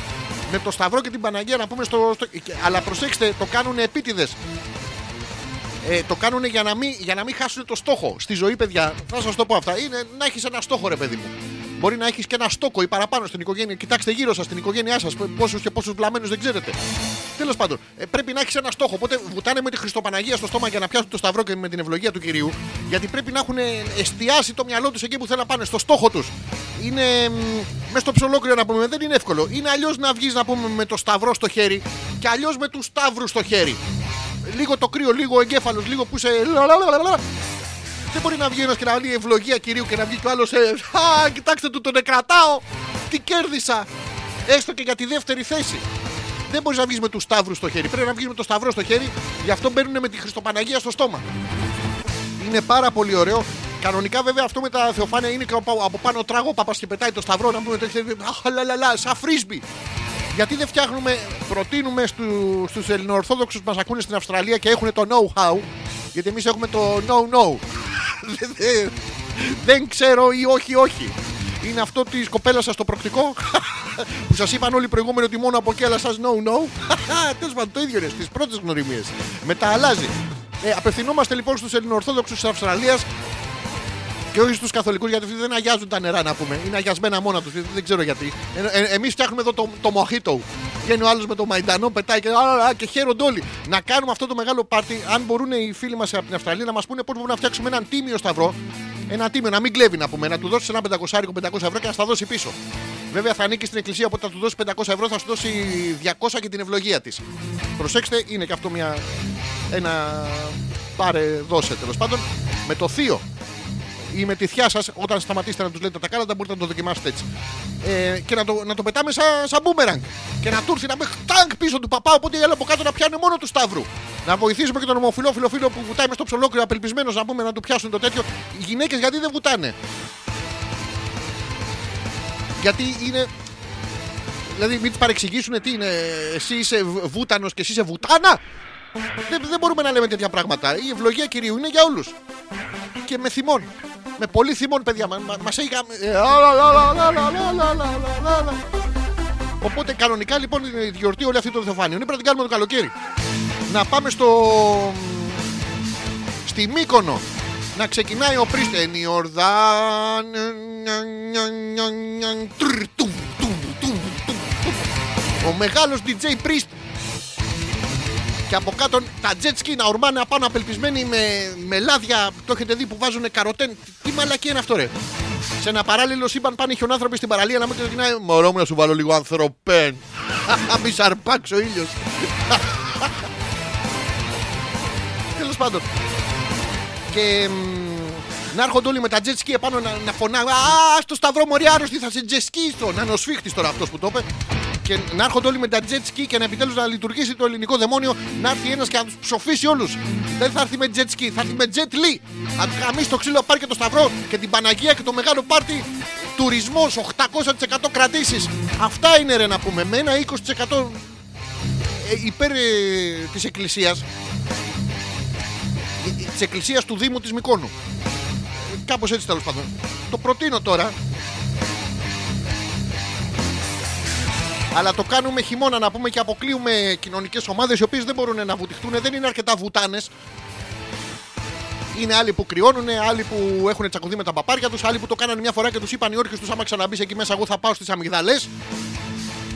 Speaker 1: με το Σταυρό και την Παναγία να πούμε στο. στο... Αλλά προσέξτε, το κάνουν επίτηδες ε, το κάνουν για να, μην, για να μην χάσουν το στόχο. Στη ζωή, παιδιά, θα σας το πω αυτά. Είναι να έχεις ένα στόχο, ρε παιδί μου. Μπορεί να έχεις και ένα στόκο ή παραπάνω στην οικογένεια. Κοιτάξτε γύρω σας, στην οικογένειά σας, πόσους και πόσους βλαμμένους δεν ξέρετε. Τέλος πάντων, ε, πρέπει να έχεις ένα στόχο. Οπότε βουτάνε με τη Χριστοπαναγία στο στόμα για να πιάσουν το σταυρό και με την ευλογία του κυρίου. Γιατί πρέπει να έχουν εστιάσει το μυαλό τους εκεί που θέλουν να πάνε, στο στόχο τους. Είναι μέσα στο ψολόκριο να πούμε, δεν είναι εύκολο. Είναι αλλιώς να βγεις να πούμε με το σταυρό στο χέρι και αλλιώς με τους σταύρους στο χέρι λίγο το κρύο, λίγο ο εγκέφαλος, λίγο που σε. λαλαλαλαλα. Δεν μπορεί να βγει ένας και να λέει ευλογία κυρίου και να βγει κι ο άλλος. Α, κοιτάξτε του, τον εκρατάω. Τι κέρδισα. Έστω και για τη δεύτερη θέση. Δεν μπορείς να βγεις με τους σταύρους στο χέρι. Πρέπει να βγεις με το σταυρό στο χέρι. Γι' αυτό μπαίνουν με τη Χριστοπαναγία στο στόμα. Είναι πάρα πολύ ωραίο. Κανονικά βέβαια αυτό με τα θεοφάνεια είναι και από από πάνω τράγω παπα και πετάει το σταυρό να πούμε τέτοια. Αχ, λαλαλα, σαν φρίσμπι. Γιατί δεν φτιάχνουμε, προτείνουμε στου, στους ελληνοορθόδοξους που μας ακούνε στην Αυστραλία και έχουν το know-how, γιατί εμείς έχουμε το no-no. Δεν- δεν- δεν ξέρω ή όχι, όχι. Είναι αυτό της κοπέλας σας το προκτικό που σας είπαν όλοι οι προηγούμενοι ότι μόνο από εκεί αλλά σας no-no. Τέλος πάντων το ίδιο είναι στις πρώτες γνωριμίες. Μετά αλλάζει. Ε, απευθυνόμαστε λοιπόν στους Ελληνοορθόδοξους της Αυστραλίας και όχι στους καθολικούς γιατί αυτοί δεν αγιάζουν τα νερά να πούμε. Είναι αγιασμένα μόνα τους. Δεν ξέρω γιατί. Ε, ε, Εμείς φτιάχνουμε εδώ το, το μοχίτο. Βγαίνει ο άλλος με το μαϊντανό, πετάει και, α, α, και χαίρονται όλοι. Να κάνουμε αυτό το μεγάλο πάρτι. Αν μπορούν οι φίλοι μας από την Αυστραλία να μας πούνε πώς μπορούμε να φτιάξουμε έναν τίμιο σταυρό. Ένα τίμιο, να μην κλέβει να πούμε. Να του δώσεις ένα 500 500 ευρώ και να στα δώσει πίσω. Βέβαια θα ανήκει στην εκκλησία, οπότε θα του δώσει 500 ευρώ, θα σου δώσει 200 και την ευλογία της. Προσέξτε, είναι και αυτό μια. Ένα. Πάρε, δώσε τέλος πάντων. Με το θείο ή με τη θιά σας, όταν σταματήσετε να τους λέτε τα κάλαντα, μπορείτε να το δοκιμάσετε έτσι. Ε, και να το, να το πετάμε σαν σα μπούμεραγκ. Και να του έρθει να με τάγκ πίσω του παπά, οπότε οι άλλοι από κάτω να πιάνουν μόνο του σταύρου. Να βοηθήσουμε και τον ομοφυλόφιλο φίλο που βουτάει μες στο ψολόκριο, απελπισμένος να πούμε να του πιάσουν το τέτοιο. Οι γυναίκες γιατί δεν βουτάνε; Γιατί είναι. Δηλαδή, μην τι παρεξηγήσουν τι είναι. Εσύ είσαι βούτανος και εσύ είσαι βουτάνα; Δεν, μπορούμε να λέμε τέτοια πράγματα. Η ευλογία κυρίου είναι για όλου. Και με θυμών. Με πολύ θυμών, παιδιά. Μα μας έχει Οπότε κανονικά λοιπόν η γιορτή όλη αυτή των Θεοφάνειων. Πρέπει να την κάνουμε το καλοκαίρι. Να πάμε στο. στη Μύκονο. Να ξεκινάει ο πρίστε η Ο μεγάλο DJ Priest και από κάτω τα jet ski να ορμάνε απάνω απελπισμένοι με, με λάδια. Το έχετε δει που βάζουν καροτέν. Τι μαλακία είναι αυτό, ρε. Σε ένα παράλληλο σύμπαν πάνε χιονάνθρωποι στην παραλία να μην ξεκινάει. Μωρό μου να σου βάλω λίγο ανθρωπέν. Μη σ' αρπάξει ο ήλιος. Τέλος πάντων. Και μ, να έρχονται όλοι με τα jet ski επάνω να, να φωνάνε. Α, στο σταυρό μωρή άρρωστη θα σε jet ski στο. Να είναι ο σφίχτης τώρα αυτός που το είπε. Και να έρχονται όλοι με τα jet ski και να επιτέλους να λειτουργήσει το ελληνικό δαιμόνιο. Να έρθει ένας και να τους ψοφήσει όλους. Δεν θα έρθει με jet ski, θα έρθει με jet li. Να του γαμίσει το ξύλο, πάρει και το σταυρό και την Παναγία και το μεγάλο πάρτι. Τουρισμός 800% κρατήσεις. Αυτά είναι ρε να πούμε. Με ένα 20% ε, υπέρ ε, της εκκλησίας της εκκλησίας του Δήμου της Μικόνου. Κάπως έτσι τέλος πάντων. Το προτείνω τώρα. Αλλά το κάνουμε χειμώνα να πούμε και αποκλείουμε κοινωνικές ομάδες οι οποίες δεν μπορούν να βουτυχτούν. Δεν είναι αρκετά βουτάνες. Είναι άλλοι που κρυώνουν, άλλοι που έχουν τσακωθεί με τα παπάρια τους, άλλοι που το κάνανε μια φορά και τους είπαν οι όρχες τους: Άμα ξαναμπεί εκεί μέσα, εγώ θα πάω στις αμυγδαλές.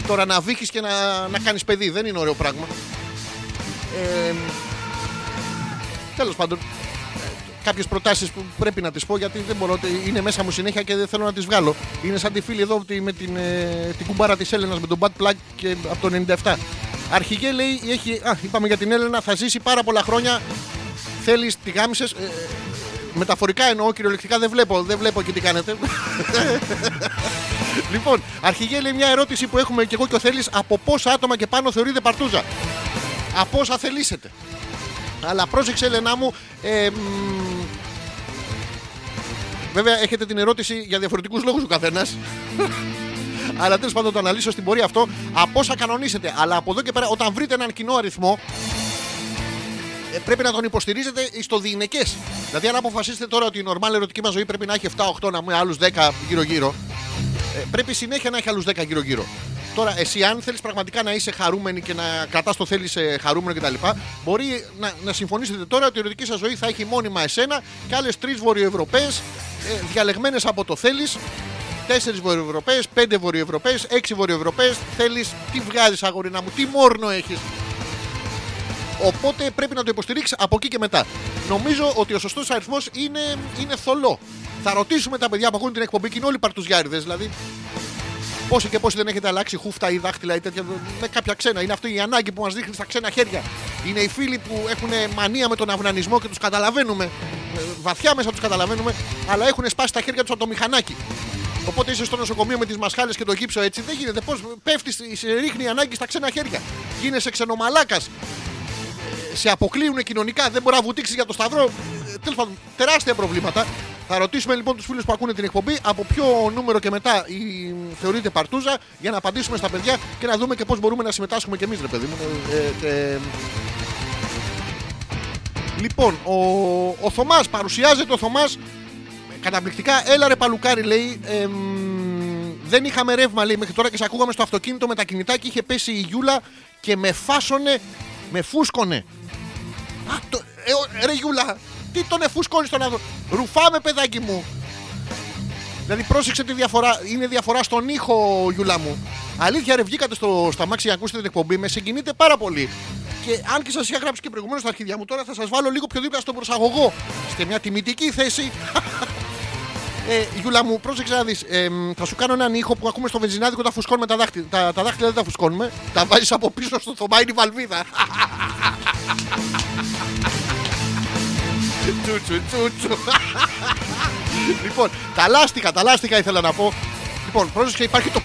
Speaker 1: Τώρα να βύχει και να, να κάνεις παιδί δεν είναι ωραίο πράγμα. Ε, Τέλος πάντων, κάποιες προτάσεις που πρέπει να τις πω γιατί δεν μπορώ, είναι μέσα μου συνέχεια και δεν θέλω να τις βγάλω. Είναι σαν τη φίλη εδώ ότι με την, ε, την κουμπάρα της Έλενας με τον Bad Plug και από το 97. Αρχηγέ λέει, έχει, α, είπαμε για την Έλενα, θα ζήσει πάρα πολλά χρόνια. Θέλεις, τη γάμισες; Ε, μεταφορικά εννοώ, κυριολεκτικά δεν βλέπω, δεν βλέπω και τι κάνετε. λοιπόν, αρχηγέ λέει μια ερώτηση που έχουμε και εγώ και ο Θέλει από πόσα άτομα και πάνω θεωρείται παρτούζα; Από όσα θελήσετε. Αλλά πρόσεξε, Ελένα μου. ε, μ, βέβαια, έχετε την ερώτηση για διαφορετικούς λόγους ο καθένας. Αλλά τέλος πάντων το αναλύσω στην πορεία αυτό. Από όσα κανονίσετε. Αλλά από εδώ και πέρα, όταν βρείτε έναν κοινό αριθμό, ε, πρέπει να τον υποστηρίζετε στο διηνεκές. Δηλαδή, αν αποφασίσετε τώρα ότι η νορμάλ ερωτική μας ζωή πρέπει να έχει 7-8, να πούμε άλλους 10 γύρω-γύρω, ε, πρέπει συνέχεια να έχει άλλους 10 γύρω-γύρω. Τώρα, εσύ, αν θέλεις πραγματικά να είσαι χαρούμενη και να κρατάς το θέλεις χαρούμενο κτλ., μπορεί να, να συμφωνήσετε τώρα ότι η ερωτική σας ζωή θα έχει μόνιμα εσένα και άλλες τρεις Βορειοευρωπαίες ε, διαλεγμένες από το θέλεις. Τέσσερις Βορειοευρωπαίες, πέντε Βορειοευρωπαίες, έξι Βορειοευρωπαίες. Θέλεις, τι βγάζεις, αγορίνα μου, τι μόρνο έχεις. Οπότε πρέπει να το υποστηρίξεις από εκεί και μετά. Νομίζω ότι ο σωστός αριθμός είναι, είναι θολό. Θα ρωτήσουμε τα παιδιά που ακούν την εκπομπή και είναι όλοι παρτουζιάριδες. Δηλαδή, πόσοι και πόσοι δεν έχετε αλλάξει χούφτα ή δάχτυλα ή τέτοια με κάποια ξένα. Είναι αυτή η ανάγκη που μας δείχνει στα ξένα χέρια. Είναι οι φίλοι που έχουν μανία με τον αυνανισμό και τους καταλαβαίνουμε. Ε, βαθιά μέσα τους καταλαβαίνουμε, αλλά έχουν σπάσει τα χέρια τους από το μηχανάκι. Οπότε είσαι στο νοσοκομείο με τις μασχάλες και το γύψο έτσι. Δεν γίνεται. Πώς πέφτει, σε ρίχνει η ανάγκη στα ξένα χέρια. Γίνεσαι ξενομαλάκας. Σε αποκλείουν κοινωνικά. Δεν μπορεί να βουτήξεις για το σταυρό. Τέλος πάντων, τεράστια προβλήματα. Θα ρωτήσουμε λοιπόν τους φίλους που ακούνε την εκπομπή από ποιο νούμερο και μετά η, θεωρείται παρτούζα για να απαντήσουμε στα παιδιά και να δούμε και πώς μπορούμε να συμμετάσχουμε κι εμείς, ρε παιδί μου. Ε, ε, και- Λοιπόν, ο, ο Θωμάς παρουσιάζεται ο Θωμάς καταπληκτικά. Έλα ρε παλουκάρι, λέει. εμ, δεν είχαμε ρεύμα, λέει, μέχρι τώρα και σε ακούγαμε στο αυτοκίνητο με τα κινητά και είχε πέσει η Γιούλα και με φάσωνε, με φούσκωνε. Α, το, ε, ο- ρε Γιούλα, τι τον εφούσκωνες στον άνθρωπο. Ρουφάμε, παιδάκι μου. Δηλαδή, πρόσεξε τη διαφορά. Είναι διαφορά στον ήχο, Γιούλα μου. Αλήθεια, ρε, βγήκατε στο, στα μάξι για να ακούσετε την εκπομπή. Με συγκινείτε πάρα πολύ. Και αν και σας είχα γράψει και προηγουμένως στα αρχίδια μου, τώρα θα σας βάλω λίγο πιο δίπλα στον προσαγωγό. Είστε μια τιμητική θέση. Ε, Γιούλα μου, πρόσεξε να δεις. θα σου κάνω έναν ήχο που ακούμε στο βενζινάδικο τα φουσκώνουμε τα δάχτυλα. Τα, τα δάχτυλα δεν τα φουσκώνουμε. Τα βάζεις από πίσω στο θωμά, είναι η βαλβίδα. τσούτσου, τσούτσου. λοιπόν, τα λάστιχα, τα λάστιχα ήθελα να πω. Λοιπόν, πρόσεξε, υπάρχει το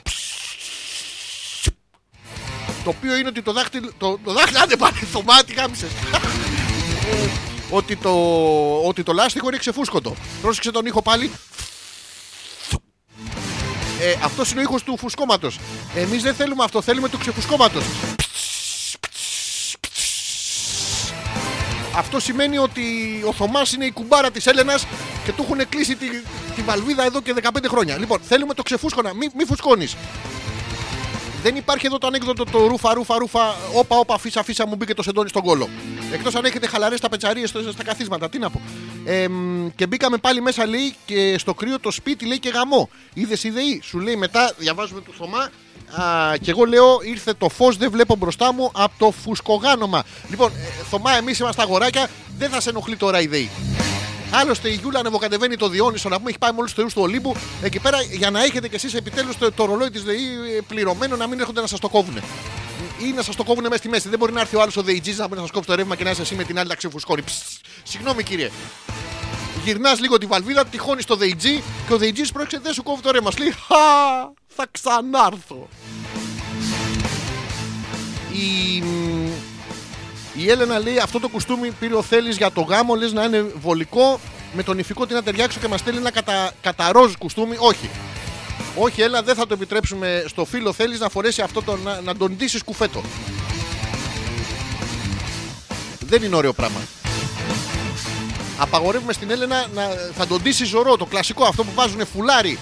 Speaker 1: το οποίο είναι ότι το δάχτυλο. Το, το δάχτυλο, άντε πάλι, το μάτι γάμισες. Ε, ότι, το, ότι το λάστιχο είναι ξεφούσκωτο. Πρόσεξε τον ήχο πάλι. Ε, αυτός είναι ο ήχος του φουσκώματος. Εμείς δεν θέλουμε αυτό, θέλουμε του ξεφουσκώματος. Αυτό σημαίνει ότι ο Θωμάς είναι η κουμπάρα της Έλενας και του έχουν κλείσει τη, τη βαλβίδα εδώ και 15 χρόνια. Λοιπόν, θέλουμε το ξεφούσκωνα, μη, μη φουσκώνεις. Δεν υπάρχει εδώ το ανέκδοτο το ρούφα, ρούφα, ρούφα, όπα, όπα, φίσα, φίσα μου μπήκε το σεντόνι στον κόλο. Εκτός αν έχετε χαλαρές τα πετσαρίες στα καθίσματα, τι να πω. Ε, μ, και μπήκαμε πάλι μέσα, λέει, και στο κρύο το σπίτι, λέει και γαμό. Είδες ιδεή, σου λέει μετά, διαβάζουμε του Θωμά. Α, και εγώ λέω, ήρθε το φως, δεν βλέπω μπροστά μου από το φουσκογάνομα. Λοιπόν, ε, Θωμά, εμείς είμαστε αγοράκια, δεν θα σε ενοχλεί τώρα η ιδεή. Άλλωστε η Γιούλα ανεβοκατεβαίνει το Διόνυσο να πούμε, έχει πάει με όλου του θεού του Ολύμπου εκεί πέρα για να έχετε κι εσείς επιτέλους το, το ρολόι της ΔΕΗ πληρωμένο να μην έρχονται να σας το κόβουν. Ή να σας το κόβουν μέσα στη μέση. Δεν μπορεί να έρθει ο άλλος ο ΔΕΙΤΖΙ να μπορεί να σας κόψει το ρεύμα και να είσαι εσύ με την άλλη να ξεφουσκώνει. Ψ, Συγγνώμη κύριε. Γυρνάς λίγο τη βαλβίδα, τυχώνεις το ΔΕΙΤΖΙ και ο ΔΕΙΤΖΙ πρόκειται δεν σου κόβει το ρεύμα. Σου λέει Χα, θα ξανάρθω. Η, η Έλενα λέει αυτό το κουστούμι πήρε ο Θέλει για το γάμο, λες να είναι βολικό. Με τον ηφικό τι να ταιριάξω και μας στέλνει ένα κατα, κατά ροζ κουστούμι. Όχι. Όχι, έλα, δεν θα το επιτρέψουμε στο φίλο θέλει να φορέσει αυτό το, να, να τον ντύσεις κουφέτο. Δεν είναι ωραίο πράγμα. Απαγορεύουμε στην Έλενα να θα τον ντύσει ζωρό, το κλασικό αυτό που βάζουν φουλάρι,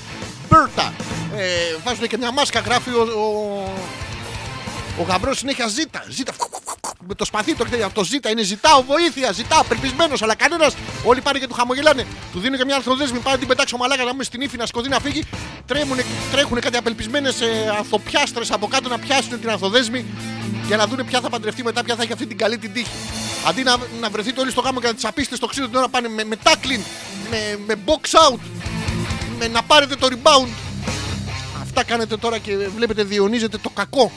Speaker 1: μπέρτα. Ε, βάζουν και μια μάσκα, γράφει ο, ο, ο γαμπρός συνέχεια ζήτα. Ζήτα. Με το σπαθί το εκτέλει. Αυτό ζήτα είναι ζητάω βοήθεια. Ζητάω απελπισμένος. Αλλά κανένας. Όλοι πάνε και του χαμογελάνε. Του δίνουν και μια ανθοδέσμη. Πάει να την πετάξει ο μαλάκα να μην στη νύφη να σκοτεί να φύγει. Τρέμουνε, τρέχουν κάτι απελπισμένες ε, ανθοπιάστρες από κάτω να πιάσουν την ανθοδέσμη για να δουν ποια θα παντρευτεί μετά, ποια θα έχει αυτή την καλή την τύχη. Αντί να, να βρεθείτε όλοι στο γάμο και να τις σαπίσετε στο ξύλο την ώρα πάνε με, με tackling, με, με box out, με να πάρετε το rebound. Αυτά κάνετε τώρα και βλέπετε διαιωνίζετε το κακό.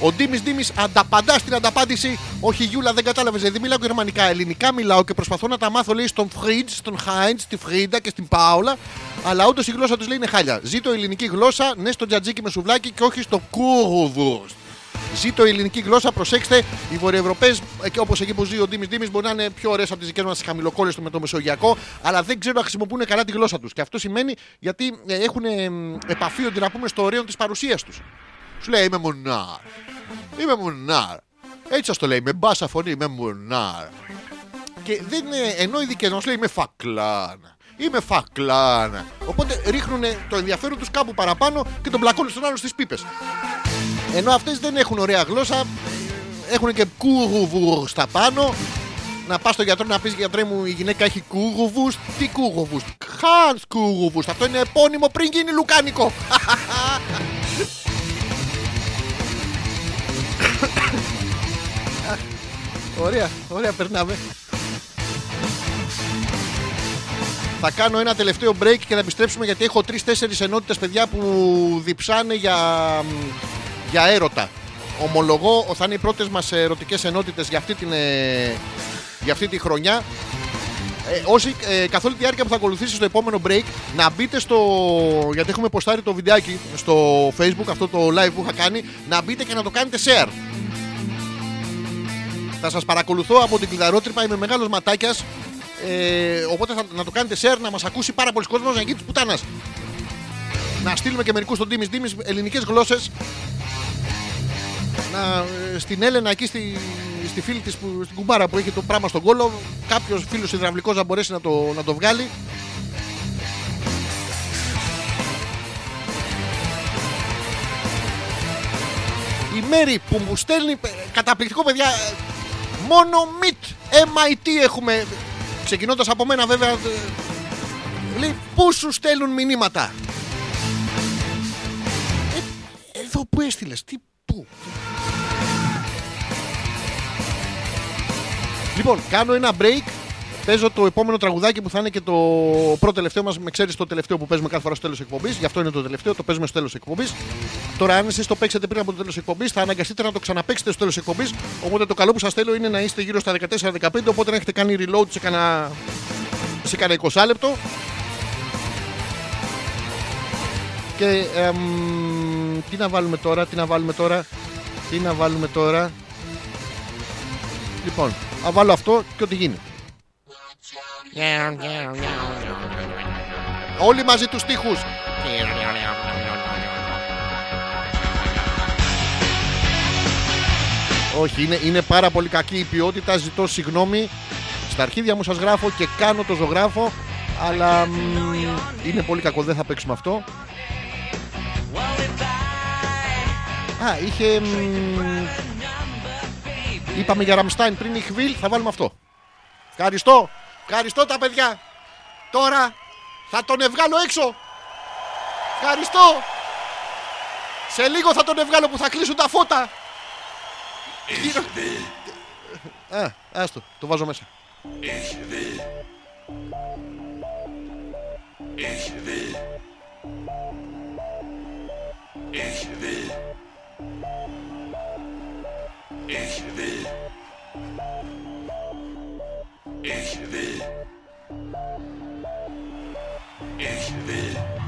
Speaker 1: Ο Ντίμης Ντίμης ανταπαντά στην ανταπάντηση. Όχι, Γιούλα, δεν κατάλαβες. Δεν μιλάω γερμανικά, ελληνικά μιλάω και προσπαθώ να τα μάθω, λέει, στον Φριτς, στον Χάιντς, στη Φρίντα και στην Πάολα. Αλλά όντως η γλώσσα τους λέει είναι χάλια. Ζήτω ελληνική γλώσσα, ναι, στο τζατζίκι με σουβλάκι και όχι στο κούρβουρστ. Ζήτω η ελληνική γλώσσα, προσέξτε. Οι Βορειοευρωπαίες, όπως εκεί που ζει ο Ντίμης Ντίμης, μπορεί να είναι πιο ωραίες από τις δικές μας χαμηλοκόλλες του με το Μεσογειακό, αλλά δεν ξέρουν να χρησιμοποιούν καλά τη γλώσσα τους. Και αυτό σημαίνει γιατί ε, έχουν ε, επαφή, ότι να πούμε, στο ωραίο της παρουσίας τους. Σου λέει είμαι μουνάρ. Είμαι μουνάρ. Έτσι σας το λέει, με μπάσα φωνή, είμαι μουνάρ. Και δεν είναι, ενώ οι δικές μας λέει είμαι φακλάν. Είμαι φακλάν. Οπότε ρίχνουν το ενδιαφέρον τους κάπου παραπάνω και τον πλακώνουν στον άλλο στις πίπες. Ενώ αυτές δεν έχουν ωραία γλώσσα, έχουν και κούγουβουρ στα πάνω. Να πας στο γιατρό να πεις γιατρέ μου η γυναίκα έχει κούγουβου. Τι κούγουβου. Χάνς κούγουβου. Αυτό είναι επώνυμο πριν γίνει λουκάνικο. Ωραία, ωραία, περνάμε. Θα κάνω ένα τελευταίο break και θα επιστρέψουμε γιατί έχω τρει-τέσσερι ενότητες παιδιά που διψάνε για, για έρωτα. Ομολογώ, θα είναι οι πρώτες μας ερωτικές ενότητες για αυτή την, ε, για αυτή τη χρονιά. Ε, όσοι ε, καθ' όλη τη διάρκεια που θα ακολουθήσει στο επόμενο break, να μπείτε στο. Γιατί έχουμε ποστάρει το βιντεάκι στο facebook, αυτό το live που είχα κάνει, να μπείτε και να το κάνετε share. Θα σας παρακολουθώ από την κλειδαρότρυπα, είμαι μεγάλος ματάκιας. Ε, οπότε θα, να το κάνετε share, να μας ακούσει πάρα πολλοί κόσμος, να γίνει της πουτάνας. Να στείλουμε και μερικούς στον Τίμης Δήμης ελληνικές γλώσσες. Να, ε, στην Έλενα εκεί στη, στη φίλη της, που, στην κουμπάρα που έχει το πράγμα στον κόλο, κάποιος φίλος υδραυλικός να μπορέσει να το, να το βγάλει. Η Μέρη που μου στέλνει ε, καταπληκτικό παιδιά ε, μόνο MIT MIT έχουμε ξεκινώντας από μένα βέβαια ε, λέει πού σου στέλνουν μηνύματα; Ε, εδώ που έστειλες τι πού Λοιπόν, κάνω ένα break. Παίζω το επόμενο τραγουδάκι που θα είναι και το πρώτο τελευταίο μας. Με ξέρεις το τελευταίο που παίζουμε κάθε φορά στο τέλος εκπομπής. Γι' αυτό είναι το τελευταίο, το παίζουμε στο τέλος εκπομπής. Τώρα, αν εσείς το παίξετε πριν από το τέλος εκπομπής, θα αναγκαστείτε να το ξαναπέξετε στο τέλος εκπομπής. Οπότε το καλό που σας θέλω είναι να είστε γύρω στα 14-15. Οπότε να έχετε κάνει reload σε κανένα, σε κανένα 20 λεπτό. Και εμ, τι να βάλουμε τώρα, τι να βάλουμε τώρα, τι να βάλουμε τώρα. Λοιπόν, θα βάλω αυτό και ό,τι γίνει. Όλοι μαζί τους στίχους. Όχι, είναι, είναι πάρα πολύ κακή η ποιότητα. Ζητώ συγγνώμη. Στα αρχίδια μου σας γράφω και κάνω το ζωγράφο. Αλλά μ, είναι πολύ κακό, δεν θα παίξουμε αυτό. Α, είχε. μ, είπαμε για Ραμστάιν πριν η Χβίλ, θα βάλουμε αυτό. Ευχαριστώ. Ευχαριστώ τα παιδιά. Τώρα θα τον ευγάλω έξω. Ευχαριστώ. Σε λίγο θα τον ευγάλω που θα κλείσουν τα φώτα. Γύρω- Α, άστο, το βάζω μέσα.
Speaker 3: Ich Ich will. Ich will. Ich will.